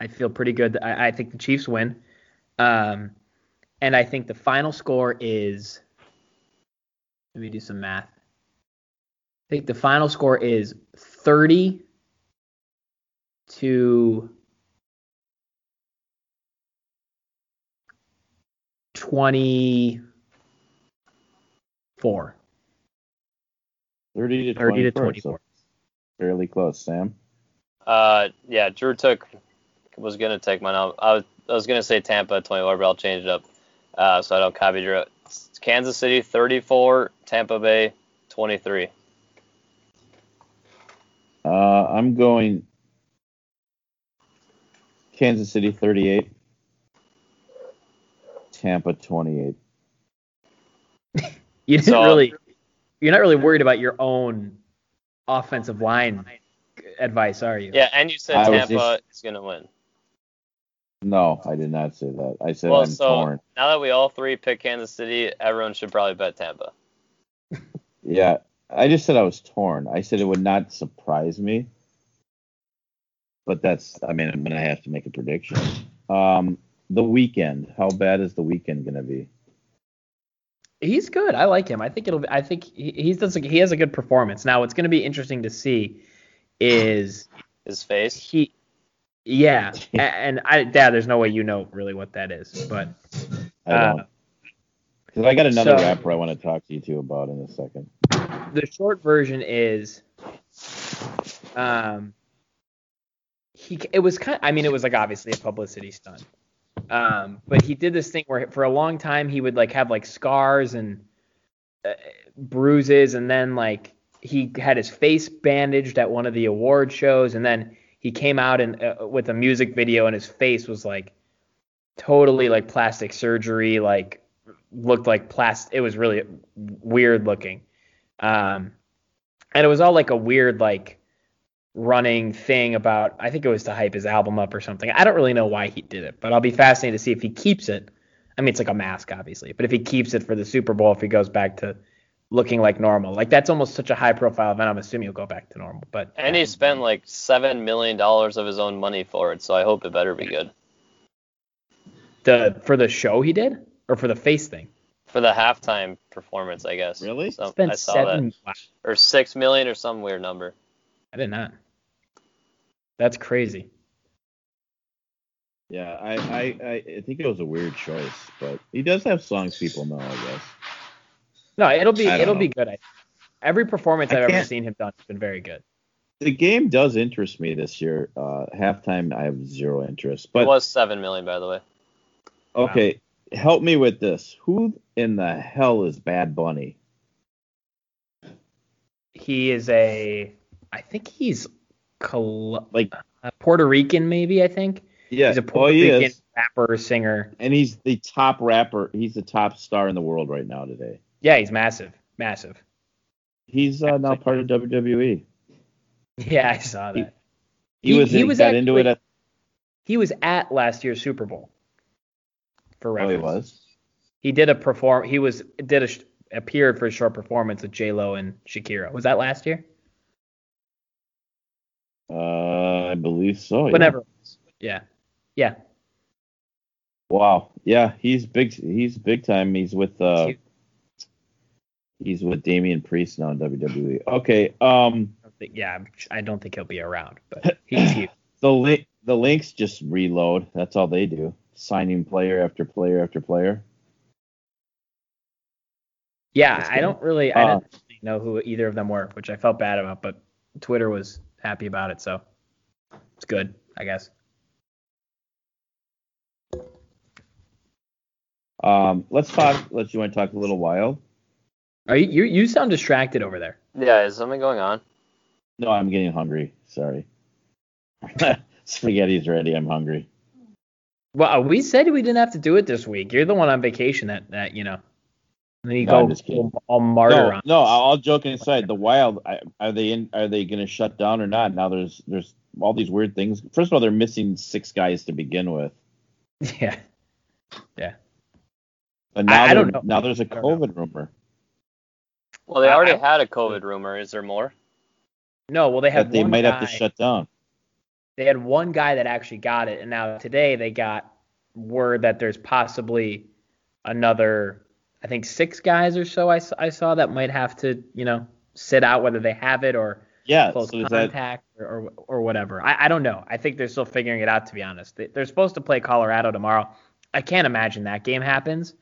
I feel pretty good. I, I think the Chiefs win. Um, and I think the final score is. Let me do some math. I think the final score is 30 to 24. 30 to 30 to 24. 24. So fairly close, Sam. Uh, yeah, Drew took was gonna take mine. out. I was I was gonna say Tampa 24, but I'll change it up uh, so I don't copy Drew. It's Kansas City 34, Tampa Bay 23. Uh, I'm going Kansas City 38, Tampa 28. [laughs] You didn't So- really, you're not really worried about your own offensive line advice, are you? Yeah, and you said I Tampa just- is gonna win. No, I did not say that. I said Well, I'm so torn. now that we all three pick Kansas City, everyone should probably bet Tampa. [laughs] Yeah, I just said I was torn. I said it would not surprise me. But that's, I mean, I'm going to have to make a prediction. Um, the weekend, how bad is the weekend going to be? He's good. I like him. I think it'll. Be, I think he, he's does. He has a good performance. Now, what's going to be interesting to see is [sighs] His face. he. Yeah, a- and I, Dad, there's no way you know really what that is, but I Uh, don't. Because I got another so- rapper I want to talk to you two about in a second. the short version is, um, he. It was kind. I mean, it was like obviously a publicity stunt. Um, but he did this thing where for a long time he would like have like scars and uh, bruises, and then like he had his face bandaged at one of the award shows, and then he came out and uh, with a music video, and his face was like totally like plastic surgery, like looked like plastic. It was really weird looking. Um, and it was all like a weird like running thing about I think it was to hype his album up or something. I don't really know why he did it, but I'll be fascinated to see if he keeps it. I mean, it's like a mask, obviously, but if he keeps it for the Super Bowl, if he goes back to looking like normal, like that's almost such a high profile event. I'm assuming he'll go back to normal. But And he spent like seven million dollars of his own money for it, so I hope it better be good. the for the show he did or for the face thing, For the halftime performance, I guess. Really? So, spent I saw seven. that. Wow, Or six million or some weird number. I did not. That's crazy. Yeah, I, I, I, I think it was a weird choice, but he does have songs people know, I guess. No, it'll be it'll know. be good. I, every performance I I've ever seen him done has been very good. The game does interest me this year. Uh, halftime, I have zero interest. But it was seven million, by the way. okay, help me with this. Who in the hell is Bad Bunny? He is a, I think he's, Col- Like Puerto Rican, maybe I think. Yeah, He's a oh, Puerto he Rican is. rapper singer. And he's the top rapper. He's the top star in the world right now today. Yeah, he's massive, massive. He's uh, now part of WWE. [laughs] Yeah, I saw that. He, He- was he he was got into it. At, He was at last year's Super Bowl. For oh, reference. he was. He did a perform. He was did a sh- appeared for a short performance with J Lo and Shakira. Was that last year? Uh, I believe so. yeah. Whenever. was. Yeah. Yeah. Wow. Yeah, he's big. He's big time. He's with uh, he's with Damian Priest now in WWE. Okay. Um, I don't think- yeah. I'm- don't think he'll be around, but he's huge. [laughs] the link the links just reload. That's all they do. Signing player after player after player. Yeah, I don't really. I Uh, didn't really know who either of them were, which I felt bad about, but Twitter was happy about it, so it's good, I guess. Um, let's talk. Let's you want to talk a little wild? Are you you, you sound distracted over there? Yeah, is something going on? No, I'm getting hungry. Sorry. [laughs] Spaghetti's ready. I'm hungry. Well, we said we didn't have to do it this week. You're the one on vacation that that you know. And then you No, I'm go just all, all martyr No, on. no. All joking aside, the Wild I- are they in? Are they going to shut down or not? Now there's there's all these weird things. First of all, they're missing six guys to begin with, [laughs] Yeah. Yeah. But now I- I don't know. now there's a. COVID rumor. Well, they already I- had a COVID rumor. Is there more? No, well they had they one might guy, have to shut down. They had one guy that actually got it, and now today they got word that there's possibly another, I think six guys or so I saw that might have to, you know, sit out whether they have it or Yeah. close So is that contact or, or or whatever. I, I don't know. I think they're still figuring it out to be honest. They, they're supposed to play Colorado tomorrow. I can't imagine that game happens,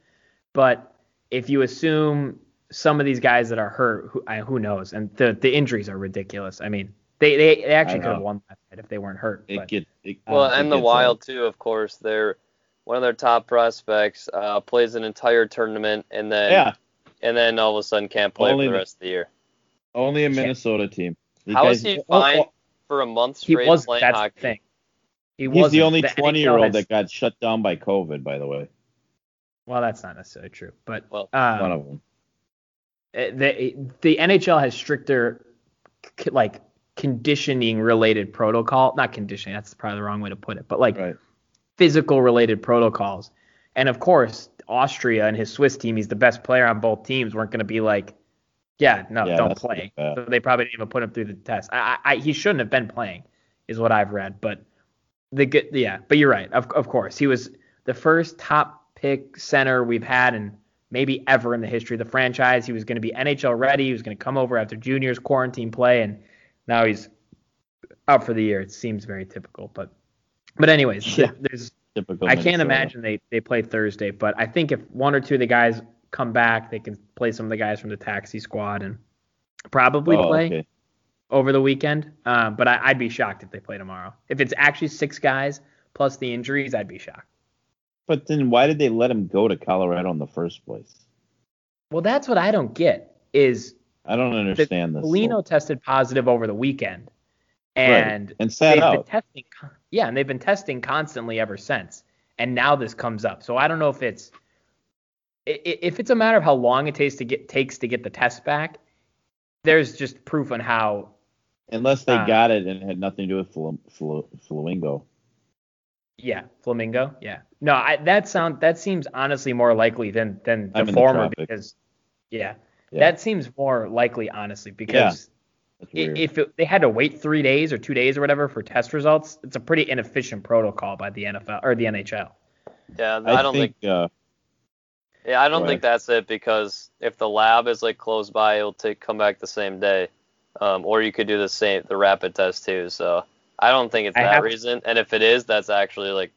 but if you assume some of these guys that are hurt, who I, who knows? And the the injuries are ridiculous. I mean, they they, they actually I could have won last night if they weren't hurt. it but- get it, Well, it and the gets, uh, Wild too, of course. They're one of their top prospects uh, plays an entire tournament and then yeah, and then all of a sudden can't play Only for the the- rest of the year. only a Minnesota team. You How is guys- he oh, fine oh, for a month he straight was playing that's hockey? the thing. He He's the only 20 year old that got shut down by COVID, by the way. Well, that's not necessarily true, but Well, um, One of them. Uh, the the NHL has stricter like conditioning related protocol, not conditioning, that's probably the wrong way to put it, but like Right. Physical related protocols. And of course, Austria and his Swiss team, he's the best player on both teams, weren't going to be like, yeah, no, Yeah, don't play. So they probably didn't even put him through the test. I, I, he shouldn't have been playing, is what I've read. But the good, yeah, but you're right. Of, of course, he was the first top pick center we've had in maybe ever in the history of the franchise. He was going to be NHL ready. He was going to come over after juniors quarantine play, and now he's out for the year. It seems very typical, but but anyways, Yeah. there's Typical I can't Minnesota. imagine they they play Thursday, but I think if one or two of the guys come back, they can play some of the guys from the taxi squad and probably Oh, play okay. over the weekend. Um, but I, I'd be shocked if they play tomorrow. If it's actually six guys plus the injuries, I'd be shocked. But then why did they let him go to Colorado in the first place? Well, that's what I don't get is I don't understand this. Foligno tested positive over the weekend, Right. and and sat they've been testing. Yeah, and they've been testing constantly ever since. And now this comes up. So I don't know if it's if it's a matter of how long it takes to get takes to get the test back. There's just proof on how. Unless they uh, got it and it had nothing to do with Fla- Fla- Flamingo. Yeah, flamingo. Yeah. No, I, that sound that seems honestly more likely than than the I'm in the former because. Yeah, Yeah. that seems more likely honestly because. Weird. If it, they had to wait three days or two days or whatever for test results, it's a pretty inefficient protocol by the NFL or the NHL. Yeah, I, I, don't think, think. uh, yeah, I don't Go think that's it because if the lab is like close by, it'll take come back the same day, um, or you could do the same the rapid test too. So I don't think it's I that have- reason. And if it is, that's actually like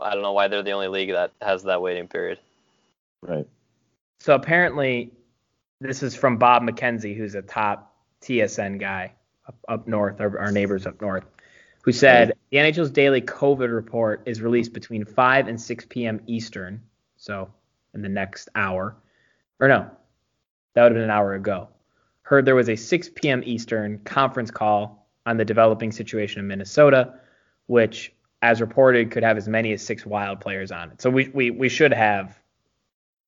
I don't know why they're the only league that has that waiting period. right. So apparently, this is from Bob McKenzie, who's a top TSN guy up, up north, our, our neighbors up north, who said hmm. the NHL's daily COVID report is released between 5 and 6 p.m. Eastern, so in the next hour. Or no, that would have been an hour ago. Heard there was a 6 p.m. Eastern conference call on the developing situation in Minnesota. which, as reported, could have as many as six wild players on it. So we we, we should have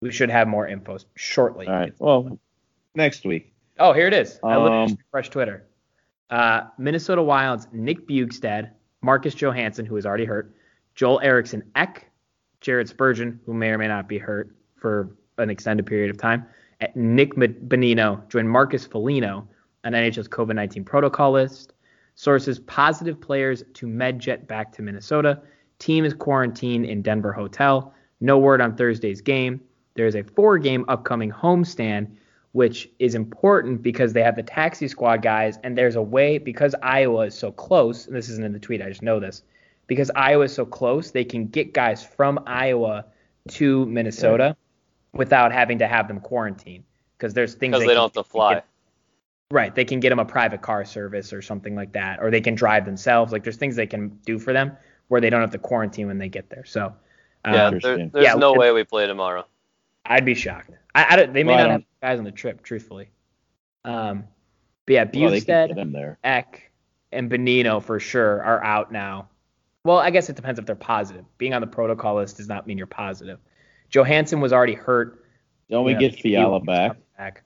we should have more info shortly. All right. Well, next week. Oh, here it is. I literally Um, just refreshed Twitter. Uh, Minnesota Wild's Nick Bjugstad, Marcus Johansson, who is already hurt, Joel Eriksson Ek, Jared Spurgeon, who may or may not be hurt for an extended period of time, Nick Bonino joined Marcus Foligno on NHL's COVID 19 protocol list. Sources positive players to MedJet back to Minnesota. Team is quarantined in Denver hotel. No word on Thursday's game. There is a four game upcoming homestand, which is important because they have the taxi squad guys, and there's a way, because Iowa is so close, and this isn't in the tweet, I just know this, because Iowa is so close, they can get guys from Iowa to Minnesota without having to have them quarantine. Because there's things Because they they can- don't have to fly. get- Right. They can get them a private car service or something like that, or they can drive themselves. Like there's things they can do for them where they don't have to quarantine when they get there. So, um, Yeah, there, there's Yeah, no way we play tomorrow. I'd be shocked. I, I don't, they may Well, not have don't- guys on the trip, truthfully. Um, but yeah, Well, Bjugstad, get. Ek, and Bonino for sure are out now. Well, I guess it depends if they're positive. Being on the protocol list does not mean you're positive. Johansson was already hurt. Don't we Yeah, get Fiala back? back.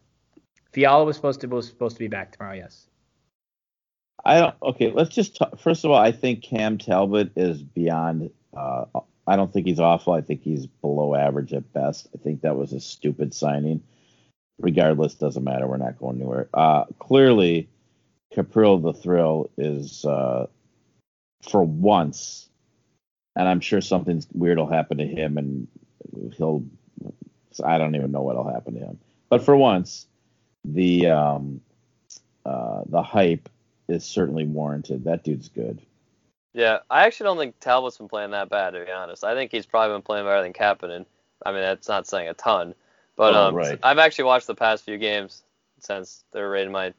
Fiala was supposed to was supposed to be back tomorrow. Yes. I don't. Okay, let's just talk. First of all, I think Cam Talbot is beyond. Uh, I don't think he's awful. I think he's below average at best. I think that was a stupid signing. Regardless, doesn't matter. We're not going anywhere. Uh, clearly, Kirill the Thrill is uh, for once, and I'm sure something weird will happen to him, and he'll. I don't even know what'll happen to him. But for once, the um, uh, the hype is certainly warranted. That dude's good. Yeah, I actually don't think Talbot's been playing that bad, to be honest. I think he's probably been playing better than Kahkonen. I mean, that's not saying a ton, but Oh, um, right. I've actually watched the past few games since they're raiding my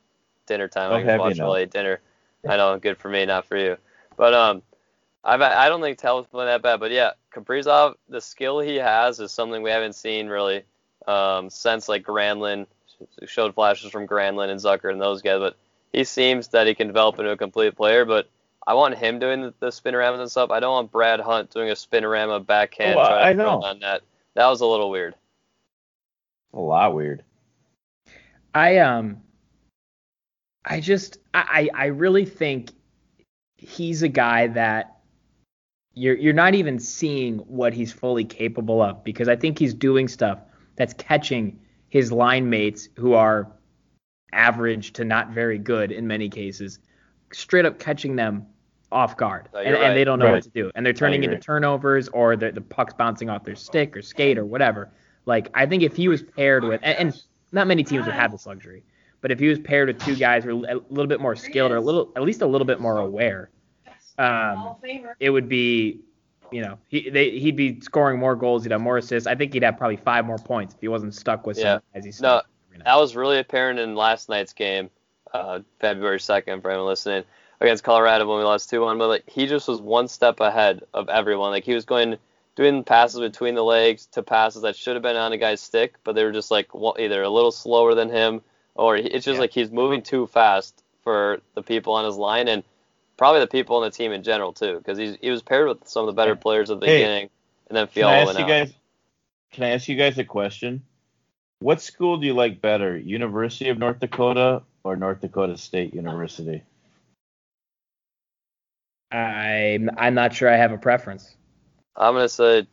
dinner time. Oh, I can watch now? a late dinner. I know, good for me, not for you. But um, I've I don't think Talbot's playing that bad. But yeah, Kaprizov, the skill he has is something we haven't seen really um, since like Granlund showed flashes from Granlund and Zucker and those guys. But he seems that he can develop into a complete player. But I want him doing the, the spinoramas and stuff. I don't want Brad Hunt doing a spinorama backhand Oh, trying I know. on net. That was a little weird. A lot weird. I um I just I I really think he's a guy that you're you're not even seeing what he's fully capable of because I think he's doing stuff that's catching his line mates who are average to not very good in many cases, straight up catching them off guard. No, and, you're and they don't know Right. what to do. And they're turning into agree. turnovers or the, the puck's bouncing off their stick or skate or whatever. Like I think if he was paired with and, and not many teams would have this luxury. But if he was paired with two guys who are a little bit more skilled or a little at least a little bit more aware, um, it would be you know, he they, he'd be scoring more goals, he'd have more assists. I think he'd have probably five more points if he wasn't stuck with Yeah. as he's No. That was really apparent in last night's game, uh, February 2nd, for anyone listening, against Colorado when we lost 2 1. But like, he just was one step ahead of everyone. Like, he was going, doing passes between the legs to passes that should have been on a guy's stick, but they were just like wa- either a little slower than him, or it's just Yeah. like he's moving too fast for the people on his line and probably the people on the team in general, too, because he was paired with some of the better players at the Hey, beginning, and then Can I Fiala ask went you out. guys? Can I ask you guys a question? What school do you like better, University of North Dakota or North Dakota State University? I'm I'm not sure I have a preference. I'm gonna say.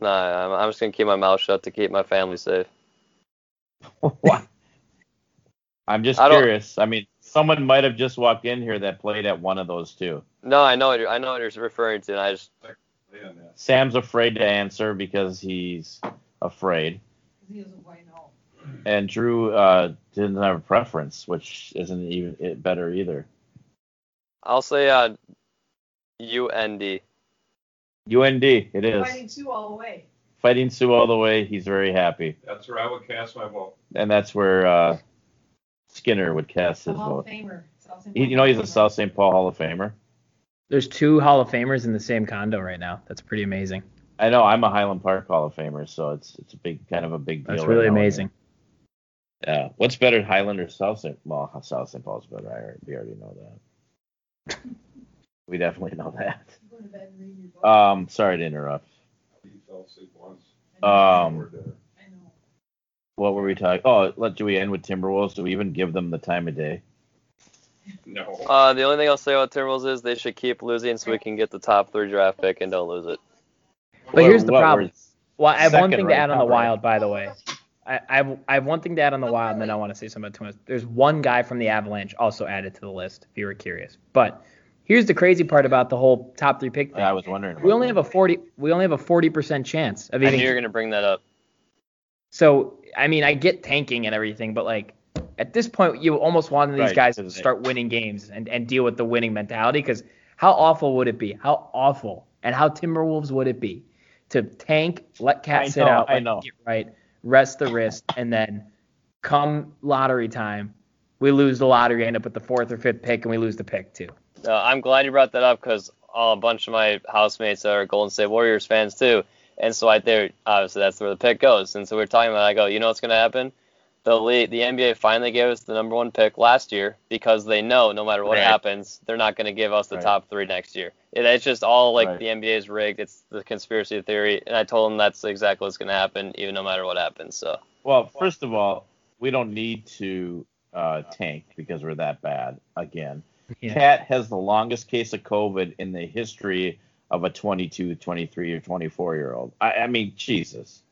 No, I'm, I'm just gonna keep my mouth shut to keep my family safe. [laughs] what? I'm just I curious. I mean, someone might have just walked in here that played at one of those two. No, I know what you're, I know what you're referring to, and I just Sam's afraid to answer because he's afraid, He doesn't quite know. and Drew uh, didn't have a preference, which isn't even better either. I'll say uh, UND. UND, it is. Fighting Sioux all the way. Fighting Sioux all the way. He's very happy, That's where I would cast my vote. and that's where uh, Skinner would cast The his Hall of vote. Famer. South St. He, Paul you know, he's Hall a. South St. Paul Hall of Famer. There's two Hall of Famers in the same condo right now. That's pretty amazing. I know. I'm a Highland Park Hall of Famer, so it's it's a big kind of a big deal. That's right really now. amazing. Yeah. What's better, Highland or South St. Well, South St. Paul's better. I already, we already know that. [laughs] We definitely know that. Go to bed and read your book. Um, sorry to interrupt. He fell asleep once. Um, We're there. I know. what were we talking? Oh, let do we end with Timberwolves? Do we even give them the time of day? No. Uh, the only thing I'll say about Timberwolves is they should keep losing so we can get the top three draft pick and don't lose it. But What- here's the problem. Well, I have one thing right to add on the right? Wild, by the way. I, I, have, I have one thing to add on the Wild, and then I want to say something about Twins. There's one guy from the Avalanche also added to the list, if you were curious. But here's the crazy part about the whole top three pick thing. I was wondering. we only have a 40. We only have a 40 percent chance of I knew you were gonna bring that up. So I mean, I get tanking and everything, but like at this point, you almost want these Right, guys to start winning games and, and deal with the winning mentality. Because how awful would it be? How awful and how Timberwolves would it be to tank, let Cat sit know, out, I know. get right, rest the wrist, and then come lottery time, we lose the lottery, end up with the fourth or fifth pick, and we lose the pick too. Uh, I'm glad you brought that up because a bunch of my housemates are Golden State Warriors fans too, and so I there obviously that's where the pick goes. And so we're talking about. I go, you know what's gonna happen? The league, the NBA finally gave us the number one pick last year because they know no matter what Right. happens, they're not gonna give us the Right. top three next year. It, it's just all like Right. the NBA is rigged. It's the conspiracy theory, and I told them that's exactly what's gonna happen, even no matter what happens. So Well, first of all, we don't need to uh, tank because we're that bad again. [laughs] Yeah. Cat has the longest case of COVID in the history of a 22, 23, or 24 year old. I, I mean, Jesus.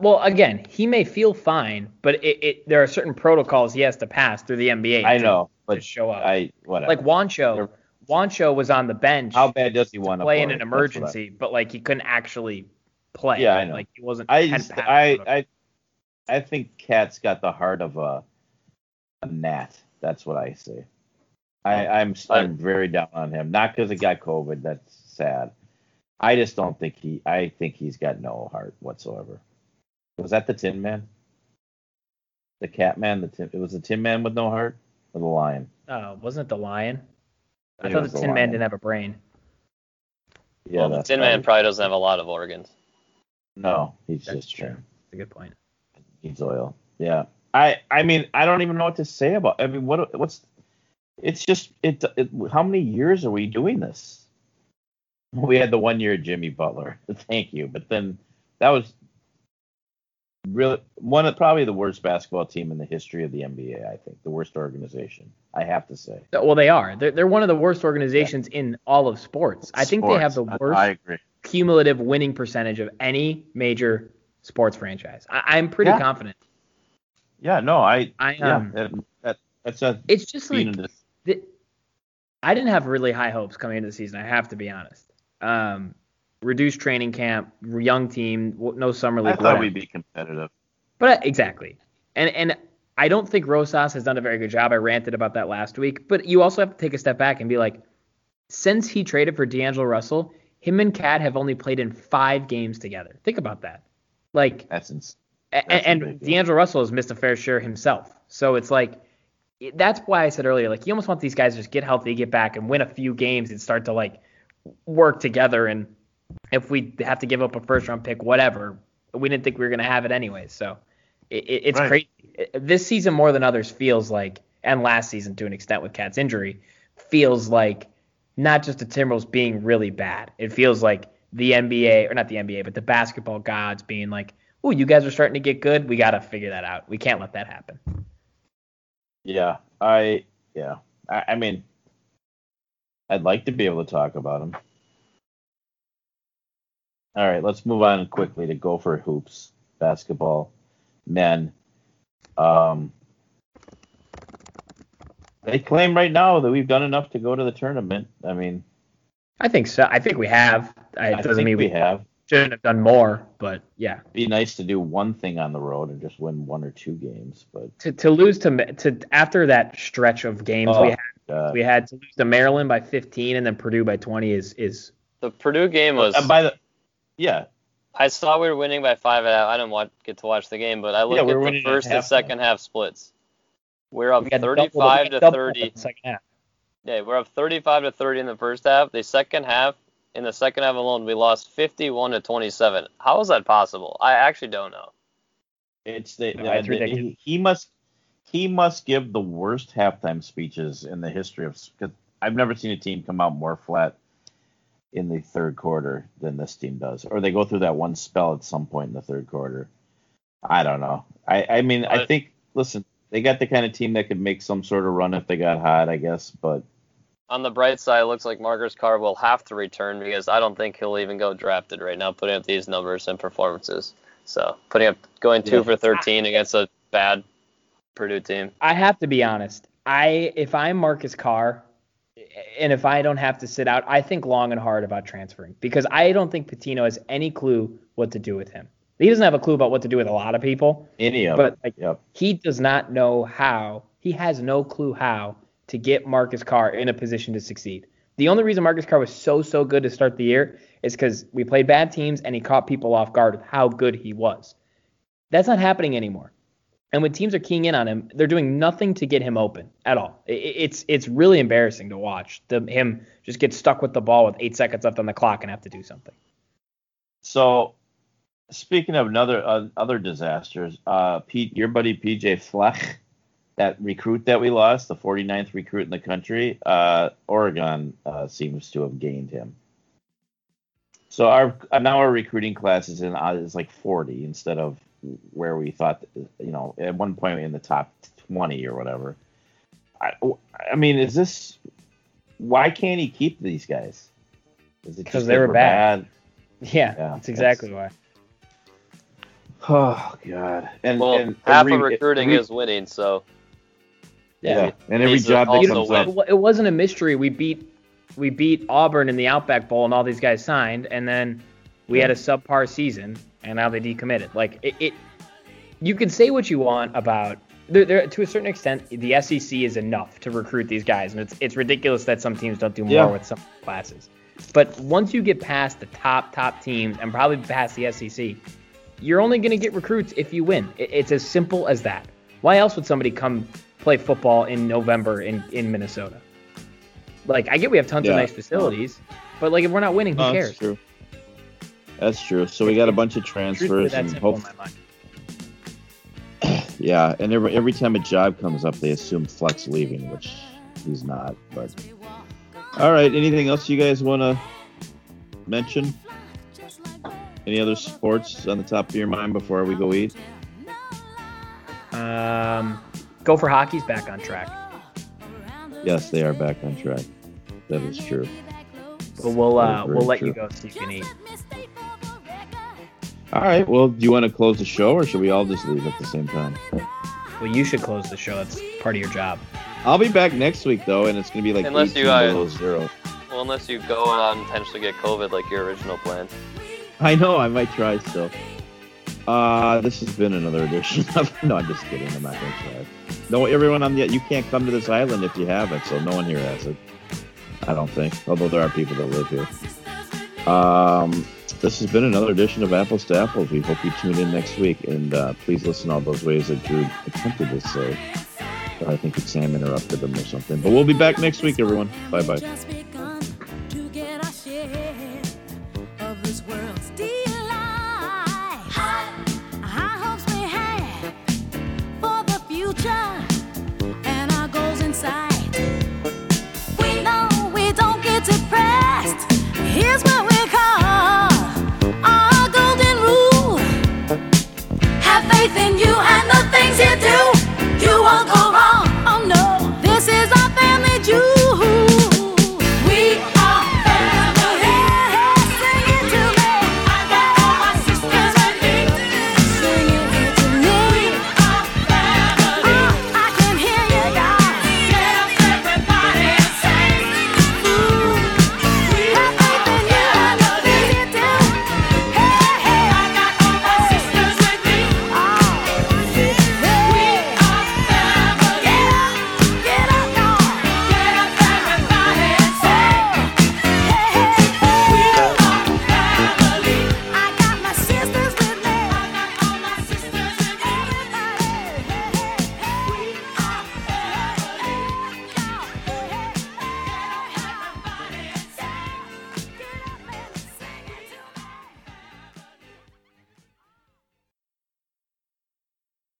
Well, again, he may feel fine, but it, it there are certain protocols he has to pass through the NBA. I to- know, to but show up. I whatever. like Juancho, Juancho was on the bench how bad does he to want to play in an what I- emergency, but like he couldn't actually play. Yeah, I know. Like he wasn't. I just, I. I, I think Cat's got the heart of a, a gnat. That's what I say. I, I'm, I'm very down on him. Not because he got COVID. That's sad. I just don't think he. I think he's got no heart whatsoever. Was that the Tin Man? The Cat Man. The tin, it was the Tin Man with no heart, or the Lion. Oh, wasn't it the lion? I It thought was the the Tin Man didn't have a brain. Yeah, well, the that's Tin Man probably- probably doesn't have a lot of organs. No, he's That's just true. That's a good point. He's oil. Yeah. I I mean I don't even know what to say about. I mean what what's it's just it, it how many years are we doing this? We had the one year Jimmy Butler. [laughs] Thank you, but then that was really one of probably the worst basketball team in the history of the NBA. I think the worst organization. I have to say. Well, they are. They're, they're one of the worst organizations in all of sports. I think they have the worst I, I agree. cumulative winning percentage of any major sports franchise. I, I'm pretty Yeah. confident. Yeah. No. I. I Yeah. um, That, that that's a it's just like. The, I didn't have really high hopes coming into the season. I have to be honest. Um, reduced training camp, young team, no summer league. I thought whatever. we'd be competitive. But uh, exactly, and and I don't think Rosas has done a very good job. I ranted about that last week. But you also have to take a step back and be like, since he traded for D'Angelo Russell, him and Cat have only played in five games together. Think about that. Like, That's ins- That's a and. D'Angelo Russell has missed a fair share himself. So it's like, that's why I said earlier, like, you almost want these guys to just get healthy, get back, and win a few games and start to like work together. And if we have to give up a first round pick, whatever, we didn't think we were going to have it anyway. So it, it, it's Right. crazy. Uh, this season more than others feels like, and last season to an extent with Cat's injury, feels like not just the Timberwolves being really bad. It feels like the NBA, or not the NBA, but the basketball gods being like, "Oh, you guys are starting to get good. We got to figure that out. We can't let that happen." Yeah, I yeah. I, I mean, I'd like to be able to talk about him. All right, let's move on quickly to Gopher hoops basketball men. Um, they claim right now that we've done enough to go to the tournament. I mean, I think so. I think we have. It I doesn't think mean we have. Shouldn't have done more, but yeah. Be nice to do one thing on the road and just win one or two games, but To to lose to to after that stretch of games Oh, we had, uh, we had to lose to Maryland by 15 and then Purdue by 20 is is The Purdue game was. uh, by the yeah, I saw we were winning by five at half. I didn't want, get to watch the game, but I looked Yeah, we at the first and second half splits. We're up we had double 35 to 30. in the second half. Yeah, we're up 35 to 30 in the first half. The second half, in the second half alone, we lost 51 to 27. How is that possible? I actually don't know. It's the, No, the- it's the- he, he must he must give the worst halftime speeches in the history of because I've never seen a team come out more flat in the third quarter than this team does, or they go through that one spell at some point in the third quarter. I don't know. I I mean, I think listen, they got the kind of team that could make some sort of run if they got hot, I guess, but On the bright side, it looks like Marcus Carr will have to return because I don't think he'll even go drafted right now, putting up these numbers and performances. So putting up going two Yeah. for 13 against a bad Purdue team. I have to be honest. I if I'm Marcus Carr, and if I don't have to sit out, I think long and hard about transferring because I don't think Pitino has any clue what to do with him. He doesn't have a clue about what to do with a lot of people, any of but like Yep. he does not know how. He has no clue how to get Marcus Carr in a position to succeed. The only reason Marcus Carr was so so good to start the year is because we played bad teams and he caught people off guard with how good he was. That's not happening anymore. And when teams are keying in on him, they're doing nothing to get him open at all. It's it's really embarrassing to watch the, him just get stuck with the ball with eight seconds left on the clock and have to do something. So, speaking of another uh, other disasters, uh, Pete, your buddy PJ Fleck, that recruit that we lost, the 49th recruit in the country, uh, Oregon uh, seems to have gained him. So our uh, now our recruiting class is in uh, is like 40 instead of where we thought, you know, at one point in the top 20 or whatever. I, I mean, is this why can't he keep these guys? Is it 'Cause just they were we're bad. [laughs] Yeah, Yeah, that's exactly why. Oh God! And, Well, and half every- of recruiting every- is winning, so yeah, and every job that also comes up, It it wasn't a mystery. We beat we beat Auburn in the Outback Bowl, and all these guys signed, and then we had a subpar season, and now they decommitted. Like it, it you can say what you want about. There, there, to a certain extent, the SEC is enough to recruit these guys, and it's it's ridiculous that some teams don't do more Yeah. with some classes. But once you get past the top top teams and probably past the SEC, you're only going to get recruits if you win. It, it's as simple as that. Why else would somebody come play football in November in, in Minnesota? Like, I get we have tons Yeah. of nice facilities, but like if we're not winning, who No, cares? That's true. That's true. So we got a bunch of transfers, and hope, [clears throat] yeah, and every every time a job comes up, they assume Fleck's leaving, which he's not. But all right, anything else you guys want to mention? Any other sports on the top of your mind before we go eat? Um, go for hockey's back on track, Yes, they are back on track. That is true. but we'll uh, we'll let true. you go so you can eat. All right. Well, do you want to close the show, or should we all just leave at the same time? Well, you should close the show. That's part of your job. I'll be back next week though, and it's gonna be like Unless you, uh, zero. well, unless you go out and potentially get COVID like your original plan. I know. I might try still. Uh, this has been another edition of. [laughs] No, I'm just kidding. I'm not gonna try. No, everyone on the you can't come to this island if you have it, so no one here has it. I don't think, although there are people that live here. Um, this has been another edition of Apples to Apples. We hope you tune in next week, and uh, please listen all those ways that Drew attempted to say. I think Sam interrupted them or something. But we'll be back next week, everyone. Bye bye.